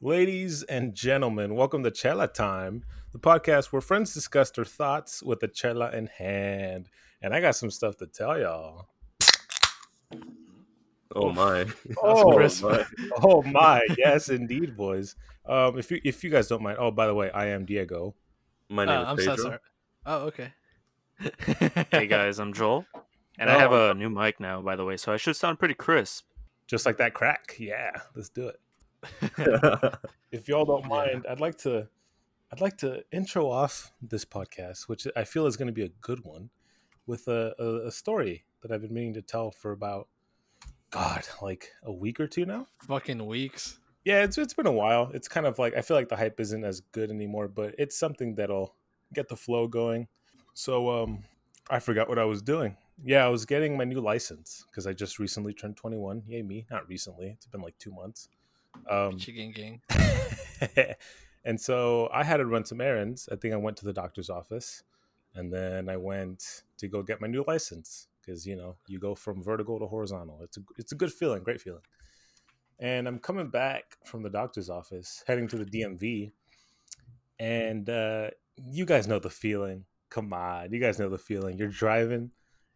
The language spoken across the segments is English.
Ladies and gentlemen, welcome to Chela Time, the podcast where friends discuss their thoughts with a chela in hand. And I got some stuff to tell y'all. Oh my! Oh crisp. my! Oh my! Yes, indeed, boys. Um, if you if you guys don't mind, oh by the way, I am Diego. My Uh, name I'm is so Pedro. sorry. Oh, okay. Hey guys, I'm Joel, and I have Oh. a new mic now, by the way, so I should sound pretty crisp. Just like that crack. Yeah, let's do it. If y'all don't mind, I'd like to I'd like to intro off this podcast, which I feel is going to be a good one, with a, a, a story that I've been meaning to tell for about God, like a week or two now. Fucking weeks. Yeah, it's it's been a while. It's kind of like I feel like the hype isn't as good anymore, but it's something that'll get the flow going. So um I forgot what I was doing. Yeah, I was getting my new license because I just recently turned 21. Yay me. Not recently. It's been like 2 months. Um Chicken gang. and so I had to run some errands. I think I went to the doctor's office and then I went to go get my new license because you know you go from vertical to horizontal. It's a it's a good feeling, great feeling. And I'm coming back from the doctor's office, heading to the DMV, and uh, you guys know the feeling. Come on, you guys know the feeling. You're driving,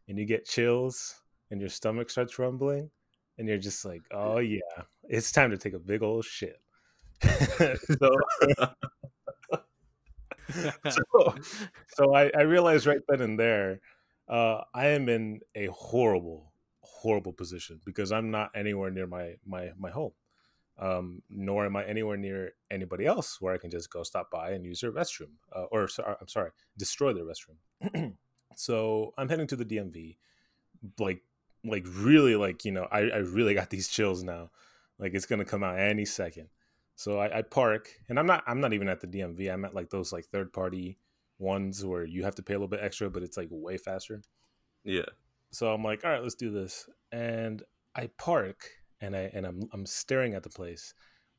and you get chills, and your stomach starts rumbling, and you're just like, "Oh yeah, it's time to take a big old shit." so so, so I, I realized right then and there, uh, I am in a horrible, horrible position because I'm not anywhere near my my my home, um, nor am I anywhere near anybody else where I can just go stop by and use their restroom, uh, or sorry, I'm sorry, destroy their restroom. so I'm heading to the DMV, like like really like you know I, I really got these chills now, like it's gonna come out any second. So I, I park, and I'm not I'm not even at the DMV. I'm at like those like third party ones where you have to pay a little bit extra, but it's like way faster. yeah. So I'm like, all right, let's do this. And I park, and I and I'm I'm staring at the place,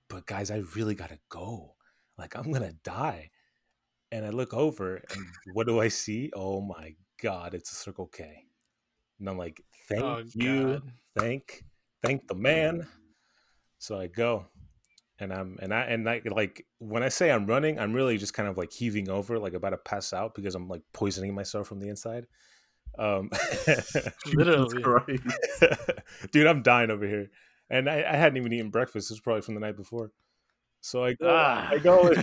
but guys, I really gotta go. Like I'm gonna die. And I look over, and what do I see? Oh my god, it's a Circle K. And I'm like, thank oh, you, God. thank thank the man so i go and i'm and i and i like when i say i'm running i'm really just kind of like heaving over like about to pass out because i'm like poisoning myself from the inside. Um Literally. Dude i'm dying over here. And I, I hadn't even eaten breakfast. It was probably from the night before. So i go Ah. i go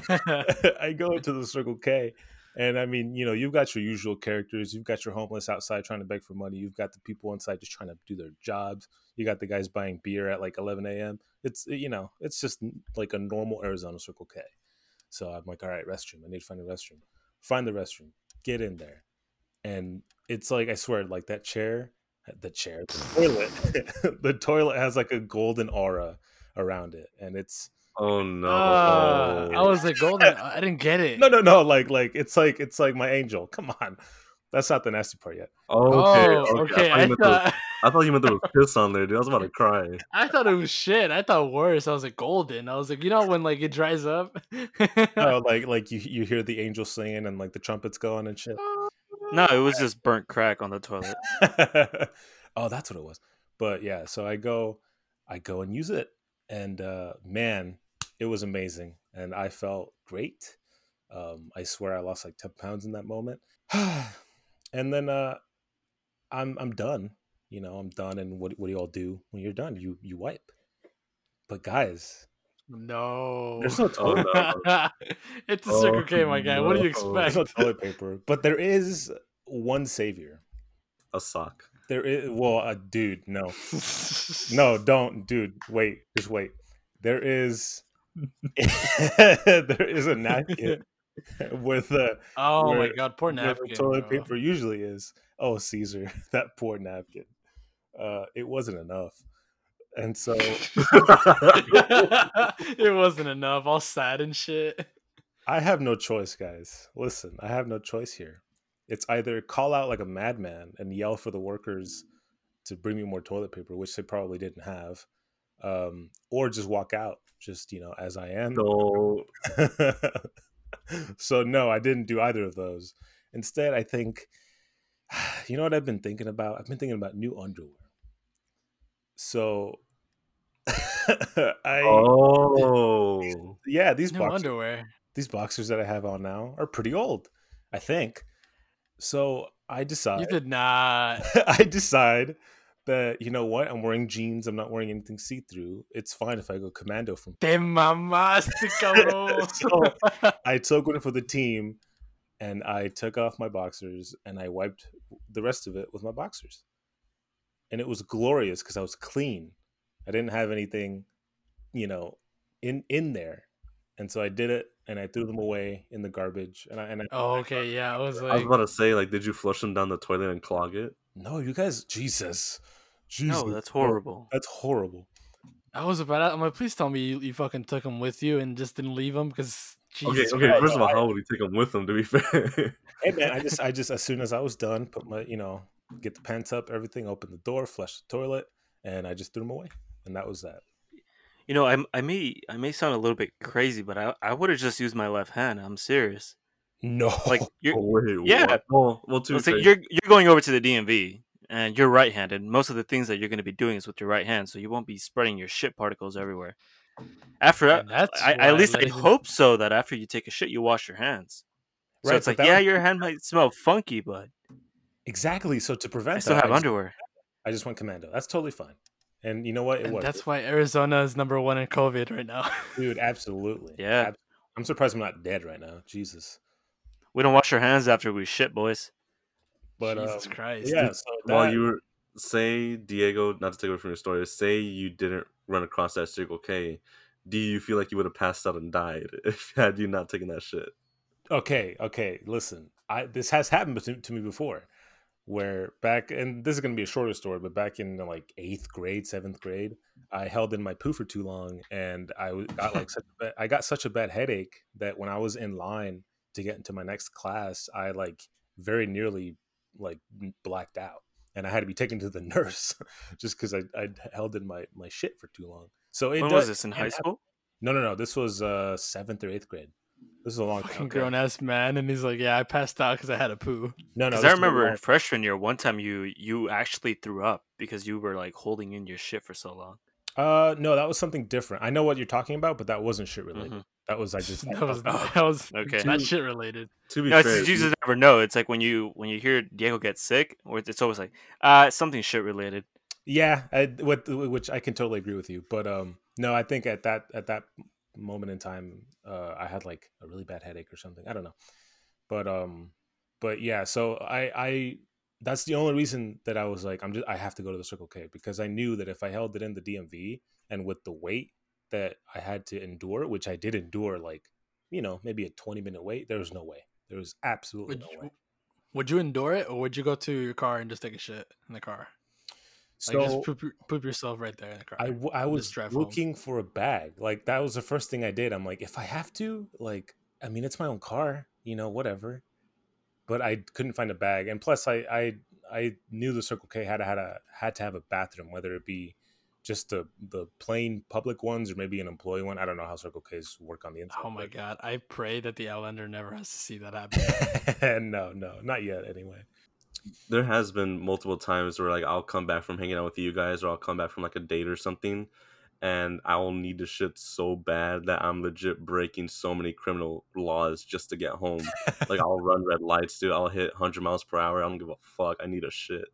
I go into the Circle K, and I mean, you know, you've got your usual characters. You've got your homeless outside trying to beg for money. You've got the people inside just trying to do their jobs. You got the guys buying beer at like 11 a.m. It's you know, it's just like a normal Arizona Circle K. So I'm like, all right, restroom. I need to find a restroom. Find the restroom. Get in there, and it's like I swear, like that chair, the chair, the toilet, the toilet has like a golden aura around it, and it's Oh no! Ah, I was like golden. I didn't get it. no no no like like it's like it's like my angel come on that's not the nasty part yet okay, oh, okay. I, I thought you meant there was- thought I thought you meant there was piss on there, dude. I was about to cry. I thought it was shit. I thought worse. I was like golden. I was like, you know when like it dries up. oh like like you you hear the angel singing and like the trumpets going and shit No, it was just burnt crack on the toilet. oh that's what it was but yeah so i go i go and use it and uh man it was amazing and i felt great um i swear i lost like 10 pounds in that moment and then uh i'm i'm done you know i'm done and what, what do you all do when you're done you you wipe but guys no. there's no Oh toilet no! it's a Circle Oh, K, my guy. What do you expect? there's no toilet paper but there is one savior A sock. there is well uh, dude no no don't dude wait just wait there is there is a napkin with a Oh my god, poor napkin. the toilet bro. paper usually is oh caesar that poor napkin uh it wasn't enough and so it wasn't enough. All sad and shit. i have no choice guys listen i have no choice here it's either call out like a madman and yell for the workers to bring me more toilet paper which they probably didn't have um or just walk out just you know as i am So so no, I didn't do either of those. Instead, I think you know what I've been thinking about? I've been thinking about new underwear. So I Oh, yeah, these No boxers, underwear. these boxers that I have on now are pretty old, I think. So I decide You did not. I decide that you know what I'm wearing jeans. I'm not wearing anything see through. It's fine if I go commando from. Te mamaste, cabrón. So I took one for the team, and I took off my boxers and I wiped the rest of it with my boxers, and it was glorious because I was clean. I didn't have anything, you know, in in there, and so I did it and I threw them away in the garbage. And I and I oh, okay, yeah. I was I was about to say, like, did you flush them down the toilet and clog it? no, you guys, Jesus, Jesus, No, that's horrible. That's horrible. I was about. To, I'm like, please tell me you, you fucking took them with you and just didn't leave them because. Okay, Jesus okay. Christ. First of all, how would he take them with him? To be fair, hey man, I just I just as soon as I was done, put my you know get the pants up, everything, open the door, flush the toilet, and I just threw them away, and that was that. You know, I, I may I may sound a little bit crazy, but I, I would have just used my left hand. I'm serious. No, Like you're oh, wait, Yeah. what? Well, well, to be let's say fair, you're you're going over to the DMV and you're right-handed. Most of the things that you're going to be doing is with your right hand, so you won't be spreading your shit particles everywhere. After that, And that's I, at least I hope so that after you take a shit, you wash your hands. So Right, it's like, yeah, was- your hand might smell funky, but exactly. So to prevent I still that, have I just, underwear. I just went commando. That's totally fine. And you know what? It And was, that's why Arizona is number one in COVID right now. dude. Absolutely. Yeah. I'm surprised I'm not dead right now. Jesus. We don't wash our hands after we shit, boys. But Jesus um, Christ. yeah. So while you were say Diego, not to take away from your story, say you didn't run across that Circle K, do you feel like you would have passed out and died if had you not taken that shit? okay okay listen i this has happened to, to me before where back and this is going to be a shorter story but back in like eighth grade seventh grade i held in my poo for too long and I got like such a bad, i got such a bad headache that when i was in line to get into my next class i like very nearly like blacked out and i had to be taken to the nurse just because I, I held in my my shit for too long so it when does, was this in high school? no no no this was uh seventh or eighth grade this is a long time Fucking grown ass man, and he's like, "Yeah, I passed out because I had a poo." no no Because I remember in freshman year, one time you you actually threw up because you were like holding in your shit for so long. Uh, no, that was something different. I know what you're talking about, but that wasn't shit related. Mhm. That was I just that was that was Okay. not shit related. To be No, fair, just, you just never know. It's like when you when you hear Diego get sick, or it's, it's always like, uh, something shit related. yeah, I, with, which I can totally agree with you. But um, no, I think at that at that moment in time, uh, I had like a really bad headache or something. I don't know, but um, but yeah. So I I that's the only reason that I was like I'm just I have to go to the Circle K because I knew that if I held it in the DMV and with the wait that I had to endure, which I did endure, like you know maybe a 20 minute wait, there was no way. There was absolutely Would no you, way. would you endure it, or would you go to your car and just take a shit in the car? Like So just poop, poop yourself right there in the car. I, w- I was drive home. looking for a bag. Like that was the first thing I did. I'm like, if I have to, like, I mean, it's my own car, you know, whatever. But I couldn't find a bag, and plus, I I I knew the Circle K had had a had to have a bathroom, whether it be just the the plain public ones or maybe an employee one. I don't know how Circle K's work on the inside. Oh my but- god! I pray that the Outlander never has to see that happen. no, no, not yet. Anyway. there has been multiple times where like I'll come back from hanging out with you guys, or I'll come back from like a date or something, and I'll need to shit so bad that I'm legit breaking so many criminal laws just to get home. like I'll run red lights, dude. I'll hit 100 miles per hour. I don't give a fuck. I need a shit.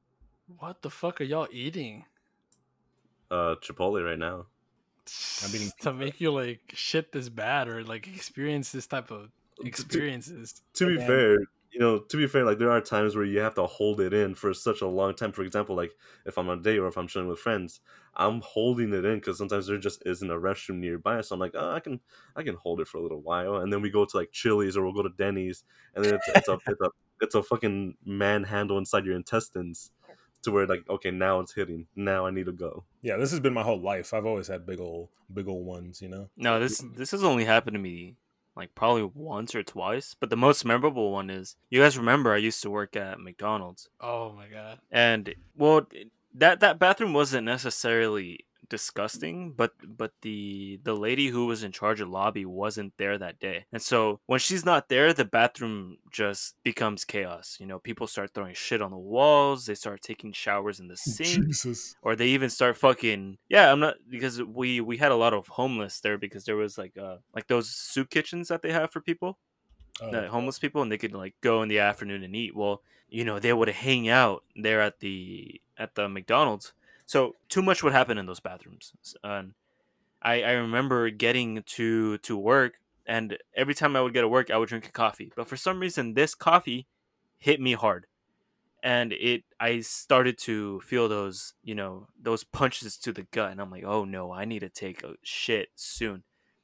what the fuck are y'all eating? Uh, Chipotle right now. I'm eating to make you like shit this bad or like experience this type of experiences. to be fair, you know, to be fair, like there are times where you have to hold it in for such a long time. For example, like if I'm on a date or if I'm chilling with friends, I'm holding it in because sometimes there just isn't a restroom nearby. So I'm like, oh, I can, I can hold it for a little while, and then we go to like Chili's or we'll go to Denny's, and then it's, it's a, it's a, it's a fucking manhandle inside your intestines, to where like, okay, now it's hitting. Now I need to go. Yeah, this has been my whole life. I've always had big old, big old ones. You know. No, this this has only happened to me like probably once or twice. But the most memorable one is you guys remember I used to work at McDonald's, Oh my god! and well, that that bathroom wasn't necessarily disgusting but but the the lady who was in charge of lobby wasn't there that day. And so when she's not there the bathroom just becomes chaos you know? People start throwing shit on the walls they start taking showers in the sink Jesus. or they even start fucking yeah i'm not because we we had a lot of homeless there because there was like uh like those soup kitchens that they have for people Oh, the homeless people and they could like go in the afternoon and eat. Well you know they would hang out there at the at the mcdonald's so too much would happen in those bathrooms and i i remember getting to to work and every time i would get to work i would drink a coffee but for some reason this coffee hit me hard and it i started to feel those you know those punches to the gut and i'm like oh no i need to take a shit soon.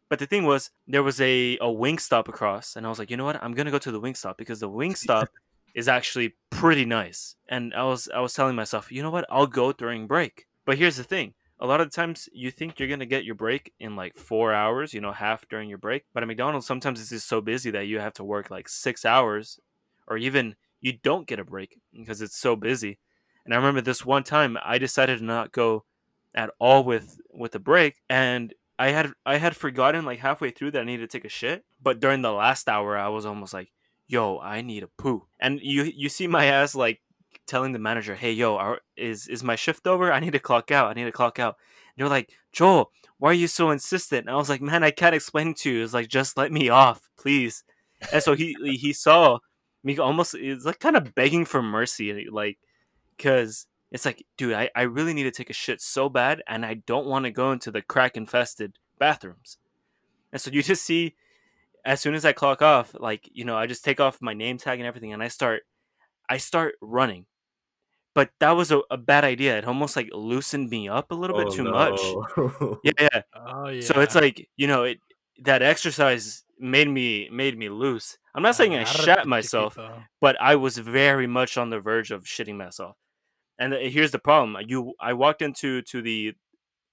But the thing was there was a a Wingstop across and i was like you know what? I'm gonna go to the Wingstop because the Wingstop is actually pretty nice. And i was i was telling myself you know what? I'll go during break. But here's the thing. A lot of times you think you're gonna get your break in like four hours you know half during your break. But at mcdonald's sometimes it's just so busy that you have to work like six hours or even you don't get a break because it's so busy. And I remember this one time I decided to not go at all with with a break. And I had I had forgotten like halfway through that I needed to take a shit, but during the last hour I was almost like, "Yo, I need a poo." And you you see my ass like telling the manager, "Hey, yo, are, is is my shift over? I need to clock out. I need to clock out." And they're like, "Joel, why are you so insistent?" And I was like, "Man, I can't explain to you. It's like just let me off, please." And so he he saw me almost it's like kind of begging for mercy like because it's like dude I, I really need to take a shit so bad and i don't want to go into the crack infested bathrooms and so you just see as soon as i clock off like you know i just take off my name tag and everything and i start i start running. But that was a, a bad idea. It almost like loosened me up a little bit Oh, too much. yeah yeah. Oh yeah. so it's like you know it that exercise made me made me loose. I'm not saying i shat myself but I was very much on the verge of shitting myself. And th- here's the problem: you, I walked into to the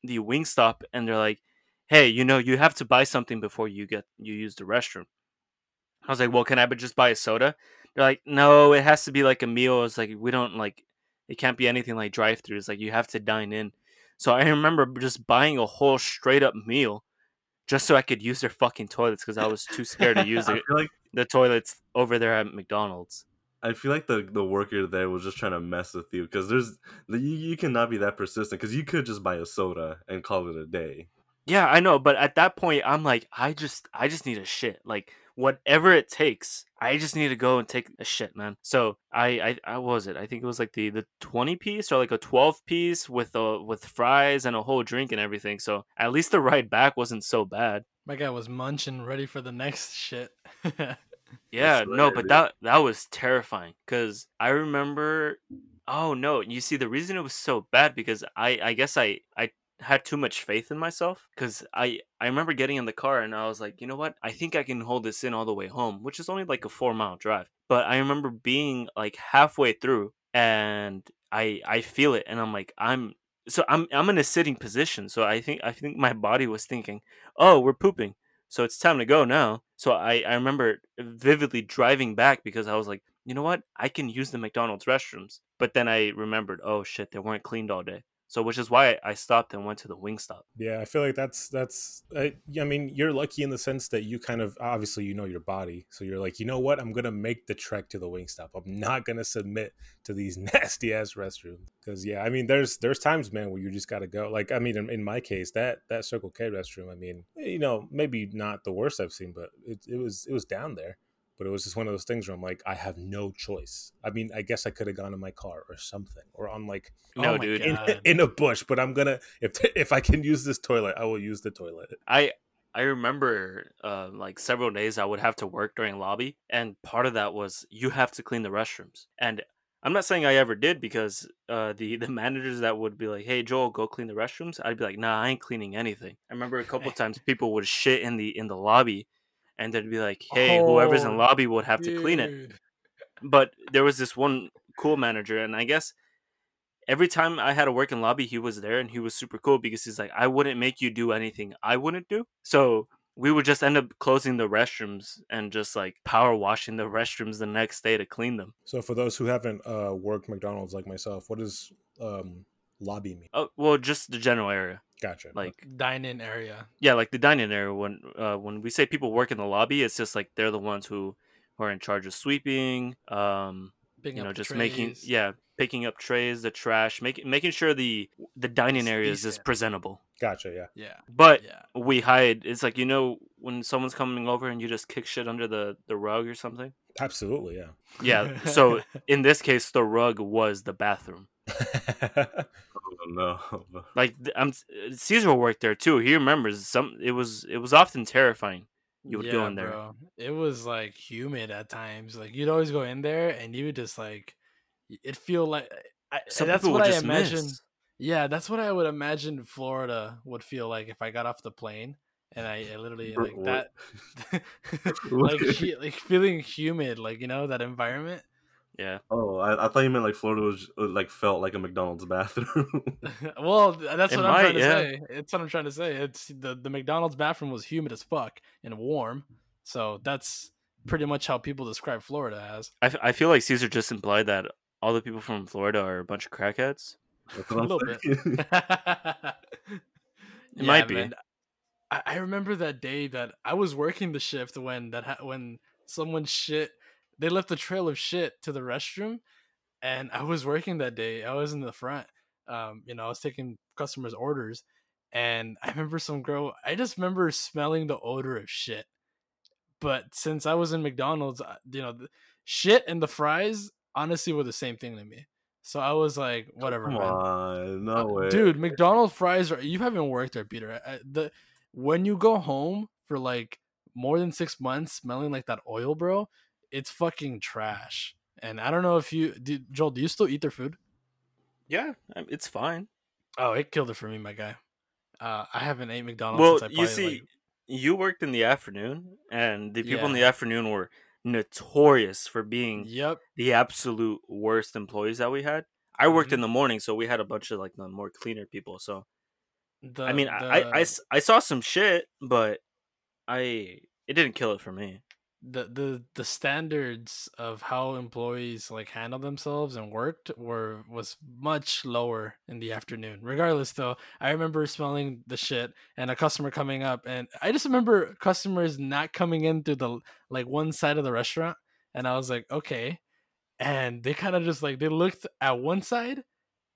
the Wingstop, and they're like, "Hey, you know, you have to buy something before you get you use the restroom." I was like, "Well, can I but just buy a soda?" They're like, "No, it has to be like a meal." It's like we don't like it can't be anything like drive-throughs. Like you have to dine in. So I remember just buying a whole straight up meal just so I could use their fucking toilets because I was too scared to use I the, like the toilets over there at McDonald's. I feel like the the worker there was just trying to mess with you because there's you, you cannot be that persistent because you could just buy a soda and call it a day. Yeah, I know, but at that point, I'm like, I just, I just need a shit. Like whatever it takes, I just need to go and take a shit, man. So I, I, I what was it? I think it was like the the twenty piece or like a twelve piece with a with fries and a whole drink and everything. So at least the ride back wasn't so bad. My guy was munching, ready for the next shit. Yeah, That's no, but dude. that that was terrifying because I remember. Oh no! You see, the reason it was so bad because I I guess I I had too much faith in myself because I I remember getting in the car and I was like, you know what? I think I can hold this in all the way home, which is only like a four mile drive. But I remember being like halfway through and I I feel it and I'm like I'm so I'm I'm in a sitting position. So I think I think my body was thinking, oh, we're pooping so it's time to go now. So I, I remember vividly driving back because I was like, you know what? I can use the McDonald's restrooms. But then I remembered, oh shit, they weren't cleaned all day. So which is why I stopped and went to the Wingstop. Yeah, I feel like that's that's. I, I mean, you're lucky in the sense that you kind of obviously you know your body, so you're like, you know what, I'm gonna make the trek to the Wingstop. I'm not gonna submit to these nasty ass restrooms because yeah, I mean, there's there's times, man, where you just gotta go. Like, I mean, in, in my case, that that Circle K restroom, I mean, eh, you know, maybe not the worst I've seen, but it, it was it was down there. But it was just one of those things where I'm like, I have no choice. I mean, I guess I could have gone in my car or something, or on like No, Oh dude. in, God. in a bush, but I'm gonna if if I can use this toilet, I will use the toilet. I I remember uh, like several days I would have to work during lobby, and part of that was you have to clean the restrooms. And I'm not saying I ever did because uh, the the managers that would be like, "Hey Joel, go clean the restrooms," I'd be like, "Nah, I ain't cleaning anything." I remember a couple times people would shit in the in the lobby, and they'd be like, "Hey, whoever's in Oh, lobby would have to clean it." But there was this one cool manager, and I guess every time I had a work in lobby, he was there, and he was super cool because he's like, "I wouldn't make you do anything I wouldn't do." So we would just end up closing the restrooms and just like power washing the restrooms the next day to clean them. So for those who haven't uh, worked McDonald's like myself, what does um, lobby mean? Oh well, just the general area. Gotcha. Like Dine-in area. yeah, like the dining area. When uh, when we say people work in the lobby, it's just like they're the ones who, who are in charge of sweeping. Um, Picking you know, up the just making yeah, picking up trays, the trash, making making sure the the dining It's area is just presentable. gotcha. Yeah. Yeah. But Yeah. we hide. It's like you know when someone's coming over and you just kick shit under the the rug or something. Absolutely. Yeah. Yeah. So in this case, the rug was the bathroom. Oh, no. Like I'm um, uh, Caesar worked there too. He remembers some. It was it was often terrifying. You would go in there. Bro. It was like humid at times. Like you'd always go in there and you would just like it feel like I, Some that's what would I just imagine. miss. Yeah, that's what I would imagine Florida would feel like if I got off the plane and I, I literally like that like like feeling humid, like you know that environment. Yeah. Oh, I, I thought you meant like Florida was uh, like felt like a McDonald's bathroom. well, that's It what I'm trying to yeah. say. It's what I'm trying to say. It's the the McDonald's bathroom was humid as fuck and warm, so that's pretty much how people describe Florida as. I, f- I feel like Caesar just implied that all the people from Florida are a bunch of crackheads. That's what I'm A little bit. saying. It might be. I, I remember that day that I was working the shift when that ha- when someone shit. They left a trail of shit to the restroom, and I was working that day. I was in the front. Um, you know, I was taking customers' orders, and I remember some girl. I just remember smelling the odor of shit. But since I was in McDonald's, you know, the shit and the fries honestly were the same thing to me. So I was like, whatever, Come man. on, no Uh, way, dude mcdonald's fries are you haven't worked there peter I- the when you go home for like more than six months smelling like that oil bro it's fucking trash and i don't know if you do, joel do you still eat their food Yeah, it's fine. oh it killed it for me my guy uh i haven't ate mcdonald's Well, since I you see, like- you worked in the afternoon, and the people in the afternoon were notorious for being yep the absolute worst employees that we had. I worked Mhm. in the morning, so we had a bunch of like the more cleaner people. So the, I mean, I, I, I the- saw some shit, but I it didn't kill it for me. The the the standards of how employees like handle themselves and worked were was much lower in the afternoon. Regardless though i remember smelling the shit and a customer coming up and i just remember customers not coming in through the like one side of the restaurant and i was like okay and they kind of just like they looked at one side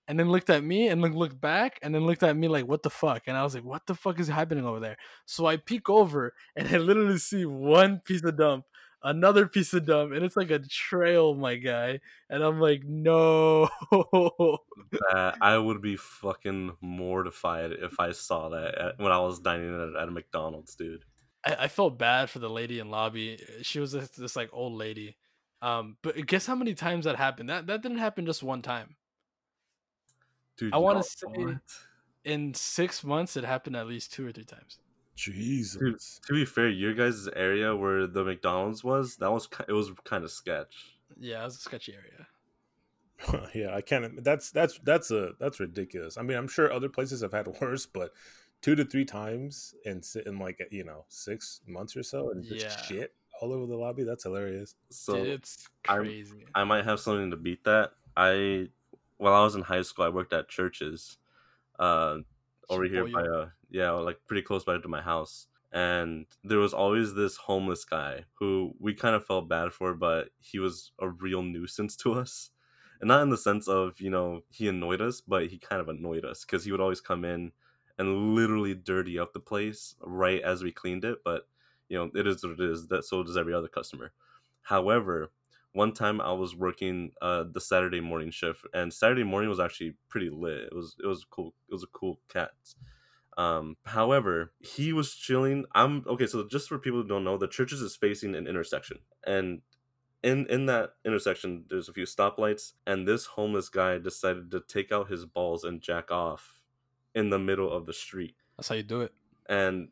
and then looked at me and then looked back and then looked at me like what the fuck? And i was like what the fuck is happening over there? So i peek over and i literally see one piece of dump another piece of dump and it's like a trail my guy and i'm like no. I would be fucking mortified if I saw that at, when I was dining at, at a McDonald's, dude. I, I felt bad for the lady in lobby she was this, this like old lady um but guess how many times that happened? That that didn't happen just one time Dude, I wanna say- what? in six months it happened at least two or three times Jesus. Dude, to be fair, your guys' area where the McDonald's was, that was it was kind of sketch. yeah it was a sketchy area yeah, I can't. That's that's that's a that's ridiculous. I mean, I'm sure other places have had worse, but two to three times in si- in like you know six months or so, and just Yeah. shit all over the lobby. That's hilarious. So Dude, it's I'm- crazy I might have something to beat that. I while I was in high school, I worked at Church's, uh, over here by uh yeah, like pretty close by to my house. And there was always this homeless guy who we kind of felt bad for, but he was a real nuisance to us. And not in the sense of, you know, he annoyed us, but he kind of annoyed us because he would always come in and literally dirty up the place right as we cleaned it. But, you know, it is what it is. That so does every other customer. However, one time I was working uh the Saturday morning shift and Saturday morning was actually pretty lit. It was it was cool. It was a cool cat. Um however, he was chilling. I'm okay, so just for people who don't know, the Church's is facing an intersection. And in in that intersection there's a few stoplights and this homeless guy decided to take out his balls and jack off in the middle of the street. that's how you do it And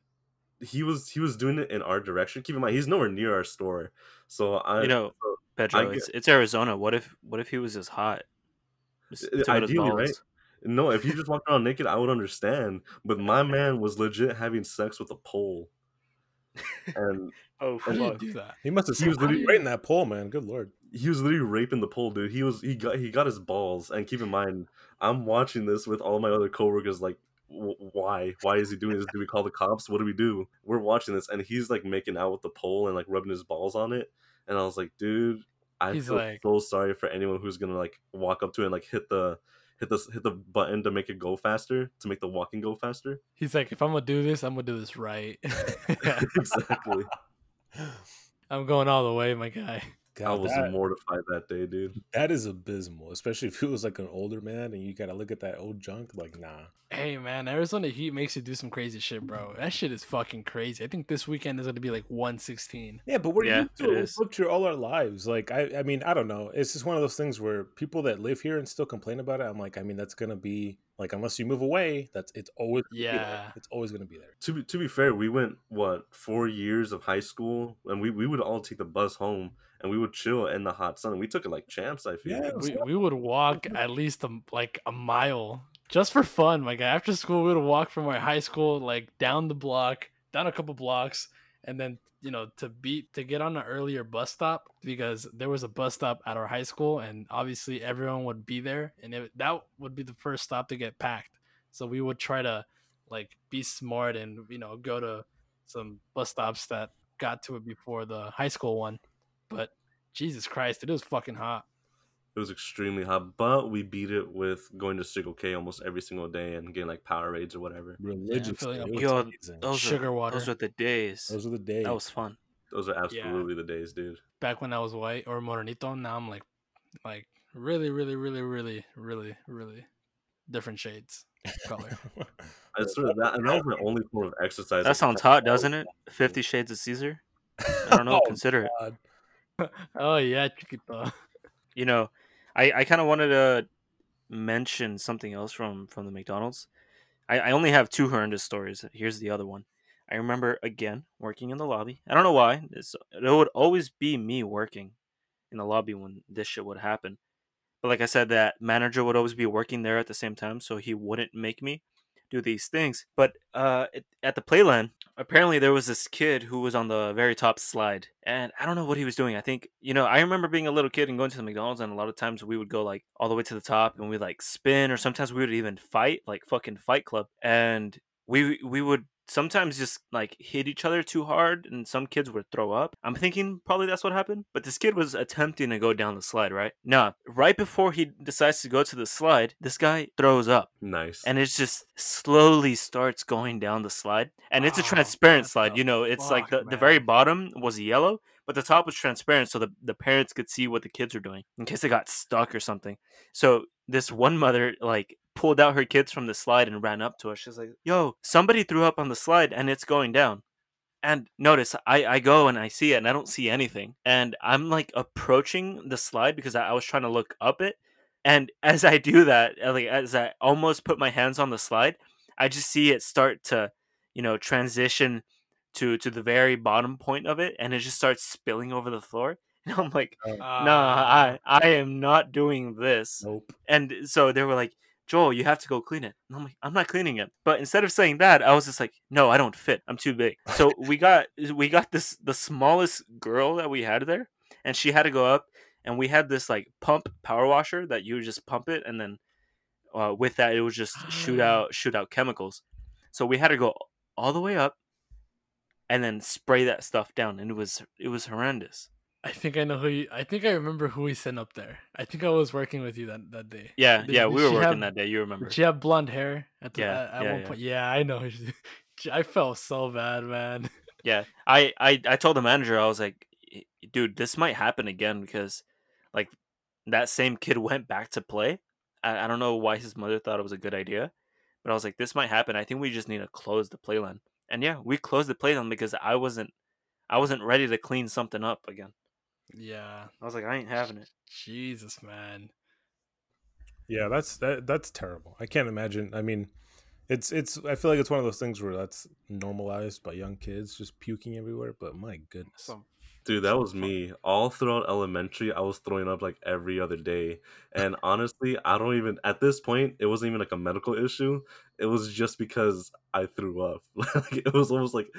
he was he was doing it in our direction. Keep in mind he's nowhere near our store. So I You know, so Pedro, get- it's, it's Arizona. What if what if he was as hot? Just took out his ideally, right? No, if he just walked around naked, I would understand. But my man was legit having sex with a pole, and Oh how do fuck! that He must have He was he was literally- right in that pole, man. Good lord. he was literally raping the pole, dude. He was he got he got his balls, and keep in mind, I'm watching this with all my other coworkers, like "W- why? Why is he doing this? Do we call the cops? What do we do? We're watching this, and he's like making out with the pole and like rubbing his balls on it. And I was like, dude, I He's feel like- so sorry for anyone who's gonna like walk up to it and like hit the hit the hit the button to make it go faster to make the walking go faster. He's like, if I'm gonna do this, I'm gonna do this right. exactly. I'm going all the way, my guy. I was that, mortified that day, dude. that is abysmal, especially if he was like an older man and you gotta look at that old junk. Like, nah. Hey man, Arizona heat makes you do some crazy shit, bro. That shit is fucking crazy. I think this weekend is gonna be like 116. Yeah, but we're Yeah, used to it it. We've lived here all our lives. Like, I, I mean, I don't know. It's just one of those things where people that live here and still complain about it. I'm like, I mean, that's gonna be like, unless you move away, that's it's always gonna be there. Yeah. it's always gonna be there. To be to be fair, we went what four years of high school, and we we would all take the bus home, and we would chill in the hot sun. We took it like champs. I feel. Yeah, We, we would walk at least a, like a mile just for fun, Like. After school, we would walk from our high school like down the block, down a couple blocks, and then you know to beat to get on an earlier bus stop because there was a bus stop at our high school, and obviously everyone would be there, and it, that would be the first stop to get packed. So we would try to like be smart and you know go to some bus stops that got to it before the high school one. But Jesus Christ, it was fucking hot. It was extremely hot, but we beat it with going to Circle K almost every single day and getting like Power Powerades or whatever. Religious. filling up it with was Yo. Those Sugar are, water. Those are the days. Those are the days. That was fun. Those are absolutely the days, dude. back when I was white or morenito. Now I'm like, like really, really, really, really, really, really different shades of color. I swear that, and that was my only form of exercise. That sounds hot, doesn't it? Fifty Shades of Caesar. I don't know. Oh, Consider it. Oh yeah, chiquito. You know, I I kind of wanted to mention something else from from the McDonald's. I, I only have two horrendous stories. Here's the other one. I remember again working in the lobby. I don't know why. It's, it would always be me working in the lobby when this shit would happen. But like I said, that manager would always be working there at the same time, so he wouldn't make me do these things. But uh, at the playland, apparently there was this kid who was on the very top slide, and I don't know what he was doing. I think you know, I remember being a little kid and going to the McDonald's, and a lot of times we would go like all the way to the top, and we like spin, or sometimes we would even fight, like fucking Fight Club, and we we would sometimes just like hit each other too hard and some kids would throw up. I'm thinking probably that's what happened. But this kid was attempting to go down the slide, right? Now, right before he decides to go to the slide, this guy throws up Nice. and it just slowly starts going down the slide. And it's a Oh, transparent slide. You know, it's like the, fuck, the very bottom was yellow, but the top was transparent so the, the parents could see what the kids are doing in case they got stuck or something. So this one mother like pulled out her kids from the slide and ran up to us. She's like, Yo, somebody threw up on the slide and it's going down. And notice I, I go and I see it and I don't see anything. And I'm like approaching the slide because I, I was trying to look up it. And as I do that, uh, like as I almost put my hands on the slide, I just see it start to, you know, transition to to the very bottom point of it, and it just starts spilling over the floor. And I'm like, Oh, nah, Ah. I I am not doing this. nope. And so they were like, Joel, you have to go clean it. And I'm like, I'm not cleaning it. But instead of saying that, I was just like, no, I don't fit. I'm too big. So we got we got this the smallest girl that we had there, and she had to go up, and we had this like pump power washer that you would just pump it, and then uh, with that it would just shoot out shoot out chemicals. So we had to go all the way up, and then spray that stuff down, and it was it was horrendous. I think I know who you. I think I remember who we sent up there. I think I was working with you that that day. Yeah, Did- yeah, did we were working have- that day. You remember? Did she have blonde hair at the, Yeah, at, at yeah, one yeah. point? Yeah, I know. I felt so bad, man. Yeah, I, I I told the manager I was like, dude, this might happen again because, like, that same kid went back to play. I, I don't know why his mother thought it was a good idea, but I was like, this might happen. I think we just need to close the playland. And yeah, we closed the playland because I wasn't, I wasn't ready to clean something up again. Yeah, I was like, I ain't having it. Jesus, man. Yeah, that's that. That's terrible. I can't imagine. I mean, it's it's. I feel like it's one of those things where that's normalized by young kids just puking everywhere. But my goodness, Some Dude, that was me. All throughout elementary, I was throwing up like every other day. And honestly, I don't even at this point, it wasn't even like a medical issue. It was just because I threw up. like it was almost like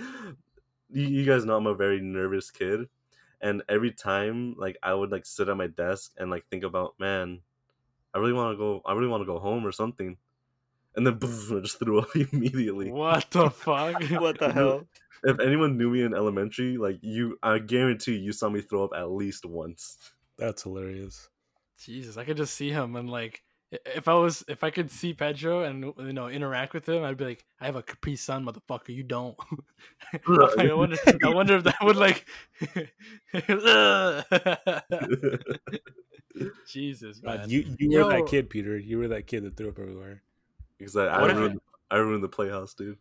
you, you guys know I'm a very nervous kid. And every time like I would like sit at my desk and like think about, man, I really want to go I really want to go home or something. and then boom, I just threw up immediately. What the fuck? what the hell? If anyone knew me in elementary, like you, I guarantee you saw me throw up at least once. That's hilarious. Jesus, I could just see him and like i- if I was if I could see Pedro and you know interact with him, I'd be like, I have a Capri Sun, motherfucker. You don't. Like, I wonder. I wonder if that would like. Jesus, God, man. you you were that kid, Peter. You were that kid that threw up everywhere. Because I, I What ruined, I ruined the playhouse, dude.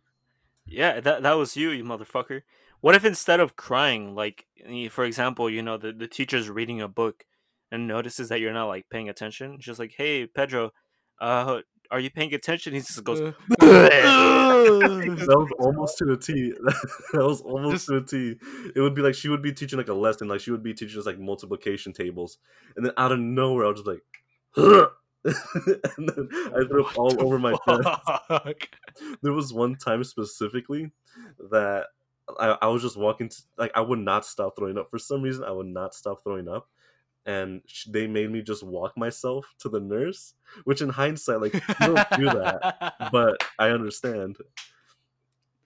Yeah, that that was you, you motherfucker. What if instead of crying, like for example, you know, the, the teacher's reading a book and notices that you're not like paying attention, just like, hey Pedro, uh are you paying attention? He just goes Uh, That was almost to a T. that was almost Just- to a T. It would be like she would be teaching like a lesson, like she would be teaching us like multiplication tables, and then out of nowhere, I was just like, and then I threw up all over my chest. Fuck. There was one time specifically that I, I was just walking, to, like I would not stop throwing up for some reason. I would not stop throwing up, and sh- they made me just walk myself to the nurse. Which, in hindsight, like you don't do that but I understand.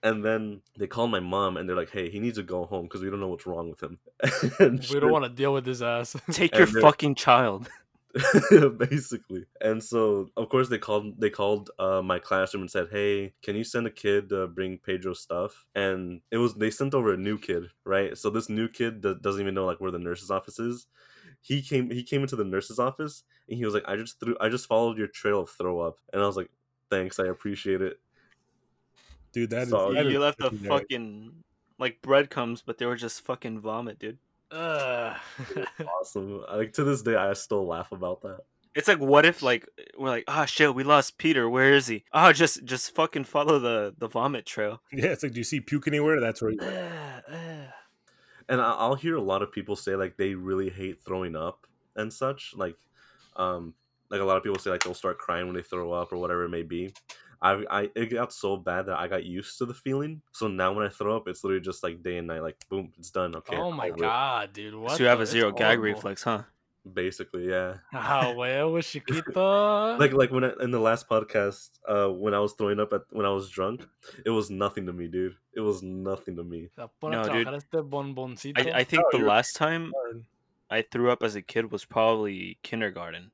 And then they call my mom and they're like, "Hey, he needs to go home because we don't know what's wrong with him." and we don't want to deal with his ass. Take your fucking child. basically. And so, of course, they called. They called uh, my classroom and said, "Hey, can you send a kid to bring pedro stuff?" And it was they sent over a new kid, right? So this new kid that doesn't even know like where the nurse's office is. He came. He came into the nurse's office and he was like, "I just threw. I just followed your trail of throw up." And I was like, "Thanks, I appreciate it." Dude, that is So- that you is left the fucking fucking like breadcrumbs, but they were just fucking vomit, dude. Ugh. awesome. Like to this day, I still laugh about that. It's like what if like we're like, ah shit, we lost Peter. Where is he? Oh, just just fucking follow the the vomit trail. Yeah, it's like, do you see puke anywhere? That's where. You And I- I'll hear a lot of people say like they really hate throwing up and such. Like, um, like a lot of people say like they'll start crying when they throw up or whatever it may be. I, I it got so bad that I got used to the feeling. So now when I throw up, it's literally just like day and night. Like boom, it's done. Okay. oh my god, dude! What? so you have a zero it's gag reflex, huh? Basically, yeah. Ah, huevo, chiquito. Like like when I, in the last podcast, uh, when I was throwing up at when I was drunk, it was nothing to me, dude. It was nothing to me. Se pone a No, dude. trabajar este bonboncito. I, I think Oh, the last time I threw up as a kid was probably kindergarten.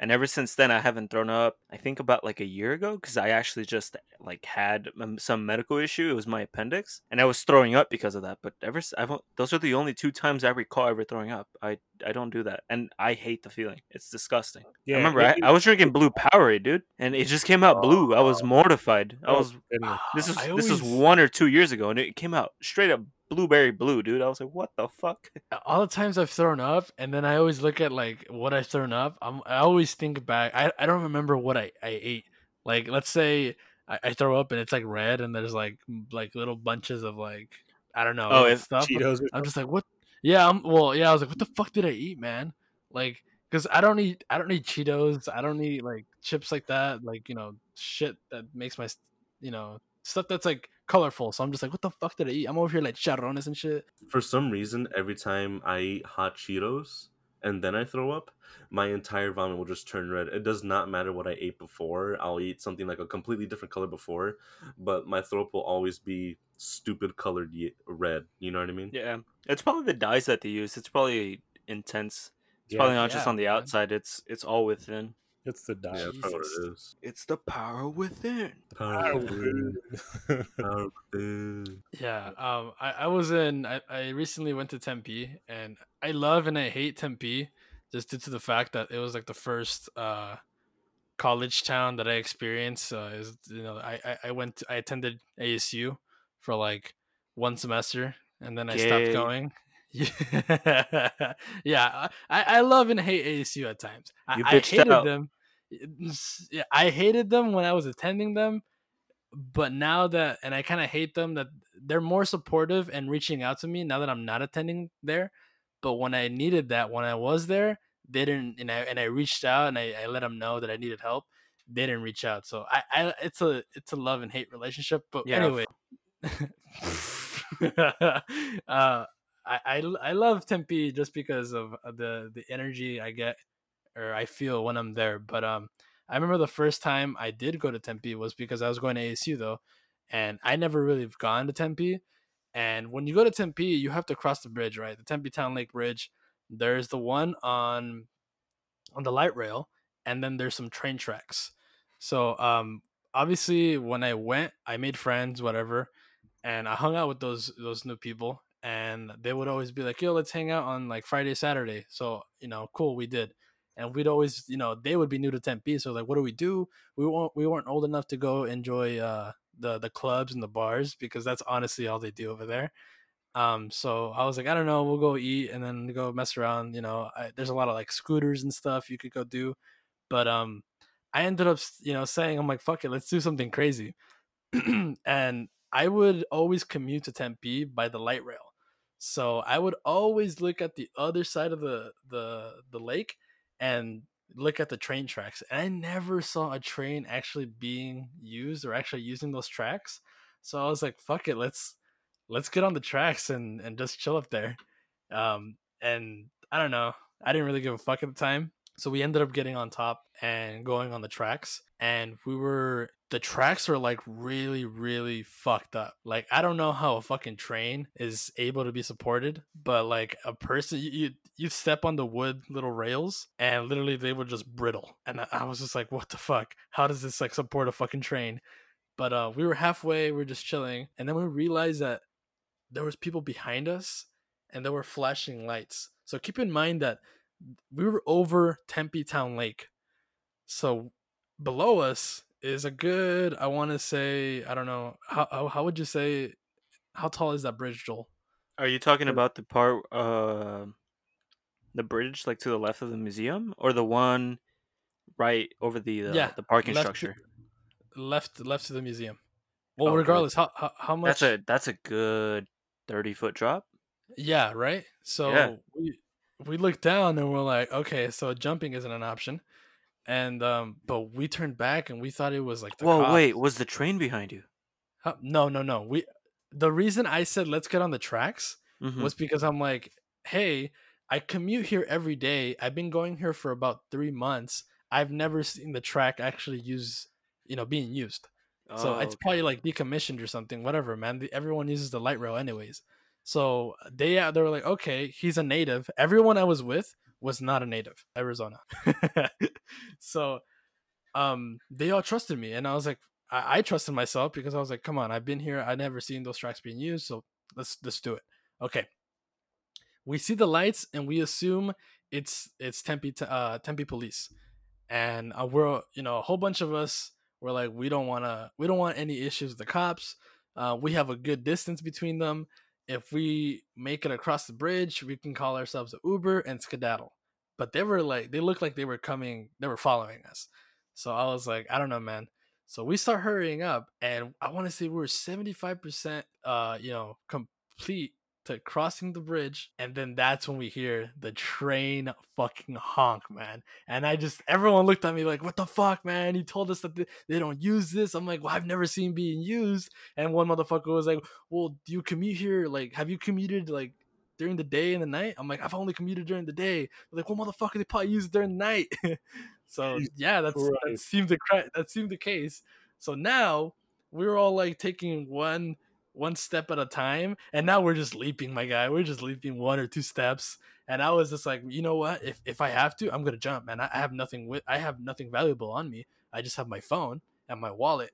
And ever since then, I haven't thrown up. I think about like a year ago because I actually just like had some medical issue. It was my appendix, and I was throwing up because of that. But ever I've, those are the only two times I recall ever throwing up. I I don't do that, and I hate the feeling. It's disgusting. Yeah, I remember I, I was drinking blue Powerade, dude, and it just came out blue. I was mortified. I oh, was this is this is one or two years ago, and it came out straight up blueberry blue, dude. I was like, what the fuck? all the times I've thrown up, and then I always look at like what I've thrown up. I'm, I always think back. I, I don't remember what I, I ate. Like let's say I, I throw up and it's like red, and there's like like little bunches of like I don't know Oh, if stuff. Cheetos. Or I'm just like what? Yeah, I'm well. Yeah, I was like, what the fuck did I eat, man? Like, cause I don't eat I don't need Cheetos. I don't need like chips like that. Like you know shit that makes my you know stuff that's like colorful. So I'm just like, what the fuck did I eat? I'm over here like charrones and shit. For some reason, every time I eat hot Cheetos and then I throw up, my entire vomit will just turn red. It does not matter what I ate before. I'll eat something like a completely different color before, but my throat will always be stupid colored ye- red. You know what I mean? Yeah, it's probably the dyes that they use. It's probably intense. It's Yeah, probably not just on the man. outside. It's it's all within. It's the diet. Yeah, that's what it is. It's the power within. Power within, power within. Yeah, um, I, I was in. I, I recently went to Tempe, and I love and I hate Tempe, just due to the fact that it was like the first uh, college town that I experienced. Uh, is you know, I, I I went, to, I attended ASU for like one semester, and then I Gay. stopped going. Yeah, yeah. I, I love and hate ASU at times. I, I hated out. them. Yeah, I hated them when I was attending them but now that and I kind of hate them that they're more supportive and reaching out to me now that I'm not attending there. But when I needed that, when I was there, they didn't, and I and I reached out and I, I let them know that I needed help. They didn't reach out, so I, I it's a it's a love and hate relationship. But Yeah, anyway, uh, I, I I love Tempe just because of the the energy I get or I feel when I'm there. But um, I remember the first time I did go to Tempe was because I was going to ASU though, and I never really have gone to Tempe. And when you go to Tempe, you have to cross the bridge, right? The Tempe Town Lake Bridge. There's the one on on the light rail, and then there's some train tracks. So um, obviously, when I went, I made friends, whatever, and I hung out with those those new people, and they would always be like, "Yo, let's hang out on like Friday, Saturday." So you know, cool, we did. And we'd always you know they would be new to tempe so like what do we do? We weren't we weren't old enough to go enjoy uh the the clubs and the bars because that's honestly all they do over there. Um so i was like i don't know we'll go eat and then go mess around you know I, there's a lot of like scooters and stuff you could go do but um i ended up you know saying i'm like fuck it let's do something crazy. And i would always commute to tempe by the light rail so i would always look at the other side of the the the lake and look at the train tracks. And I never saw a train actually being used or actually using those tracks. So I was like, fuck it, let's let's get on the tracks and and just chill up there. Um and I don't know. I didn't really give a fuck at the time. So we ended up getting on top and going on the tracks. And we were the tracks are like really, really fucked up. Like I don't know how a fucking train is able to be supported, but like a person you you step on the wood little rails and literally they were just brittle. And I was just like, what the fuck? How does this like support a fucking train? But uh we were halfway, we are just chilling, and then we realized that there was people behind us and there were flashing lights. So keep in mind that we were over Tempe Town Lake. So below us is a good I want to say I don't know how, how would you say how tall is that bridge, Joel? Are you talking about the part uh the bridge like to the left of the museum or the one right over the uh, yeah the parking left structure? To, left left to the museum. Well, Oh, regardless, how, how how much? That's a that's a good 30 foot drop. Yeah, right. So we we looked down and we're like, okay, so jumping isn't an option, and um, but we turned back and we thought it was like the Whoa, cops. wait, was the train behind you? Huh, no, no, no. We the reason I said let's get on the tracks Mhm. was because I'm like, hey, I commute here every day. I've been going here for about three months. I've never seen the track actually use, you know, being used. So Oh, it's okay. probably like decommissioned or something. Whatever, man. The, everyone uses the light rail anyways. So they uh, they were like, okay, he's a native. Everyone I was with was not a native. Arizona. so um they all trusted me and i was like I, I trusted myself because i was like come on i've been here i've never seen those tracks being used so let's let's do it okay we see the lights and we assume it's it's tempe uh tempe police and uh, we're you know a whole bunch of us were like we don't want to we don't want any issues with the cops uh, we have a good distance between them if we make it across the bridge we can call ourselves a uber and skedaddle. But they were like they looked like they were coming they were following us. So i was like i don't know man. So we start hurrying up and i want to say we were 75% uh you know complete to crossing the bridge and then that's when we hear the train fucking honk man. And i just everyone looked at me like what the fuck man? He told us that they, they don't use this. I'm like well i've never seen being used. And one motherfucker was like well do you commute here? Like have you commuted like during the day and the night? I'm like i've only commuted during the day. They're like well motherfucker they probably use it during the night. So yeah that's that seemed the that seemed the case. So now we were all like taking one one step at a time and now we're just leaping my guy. We're just leaping one or two steps and i was just like you know what? If, if i have to i'm gonna jump man. I, I have nothing with i have nothing valuable on me. I just have my phone and my wallet.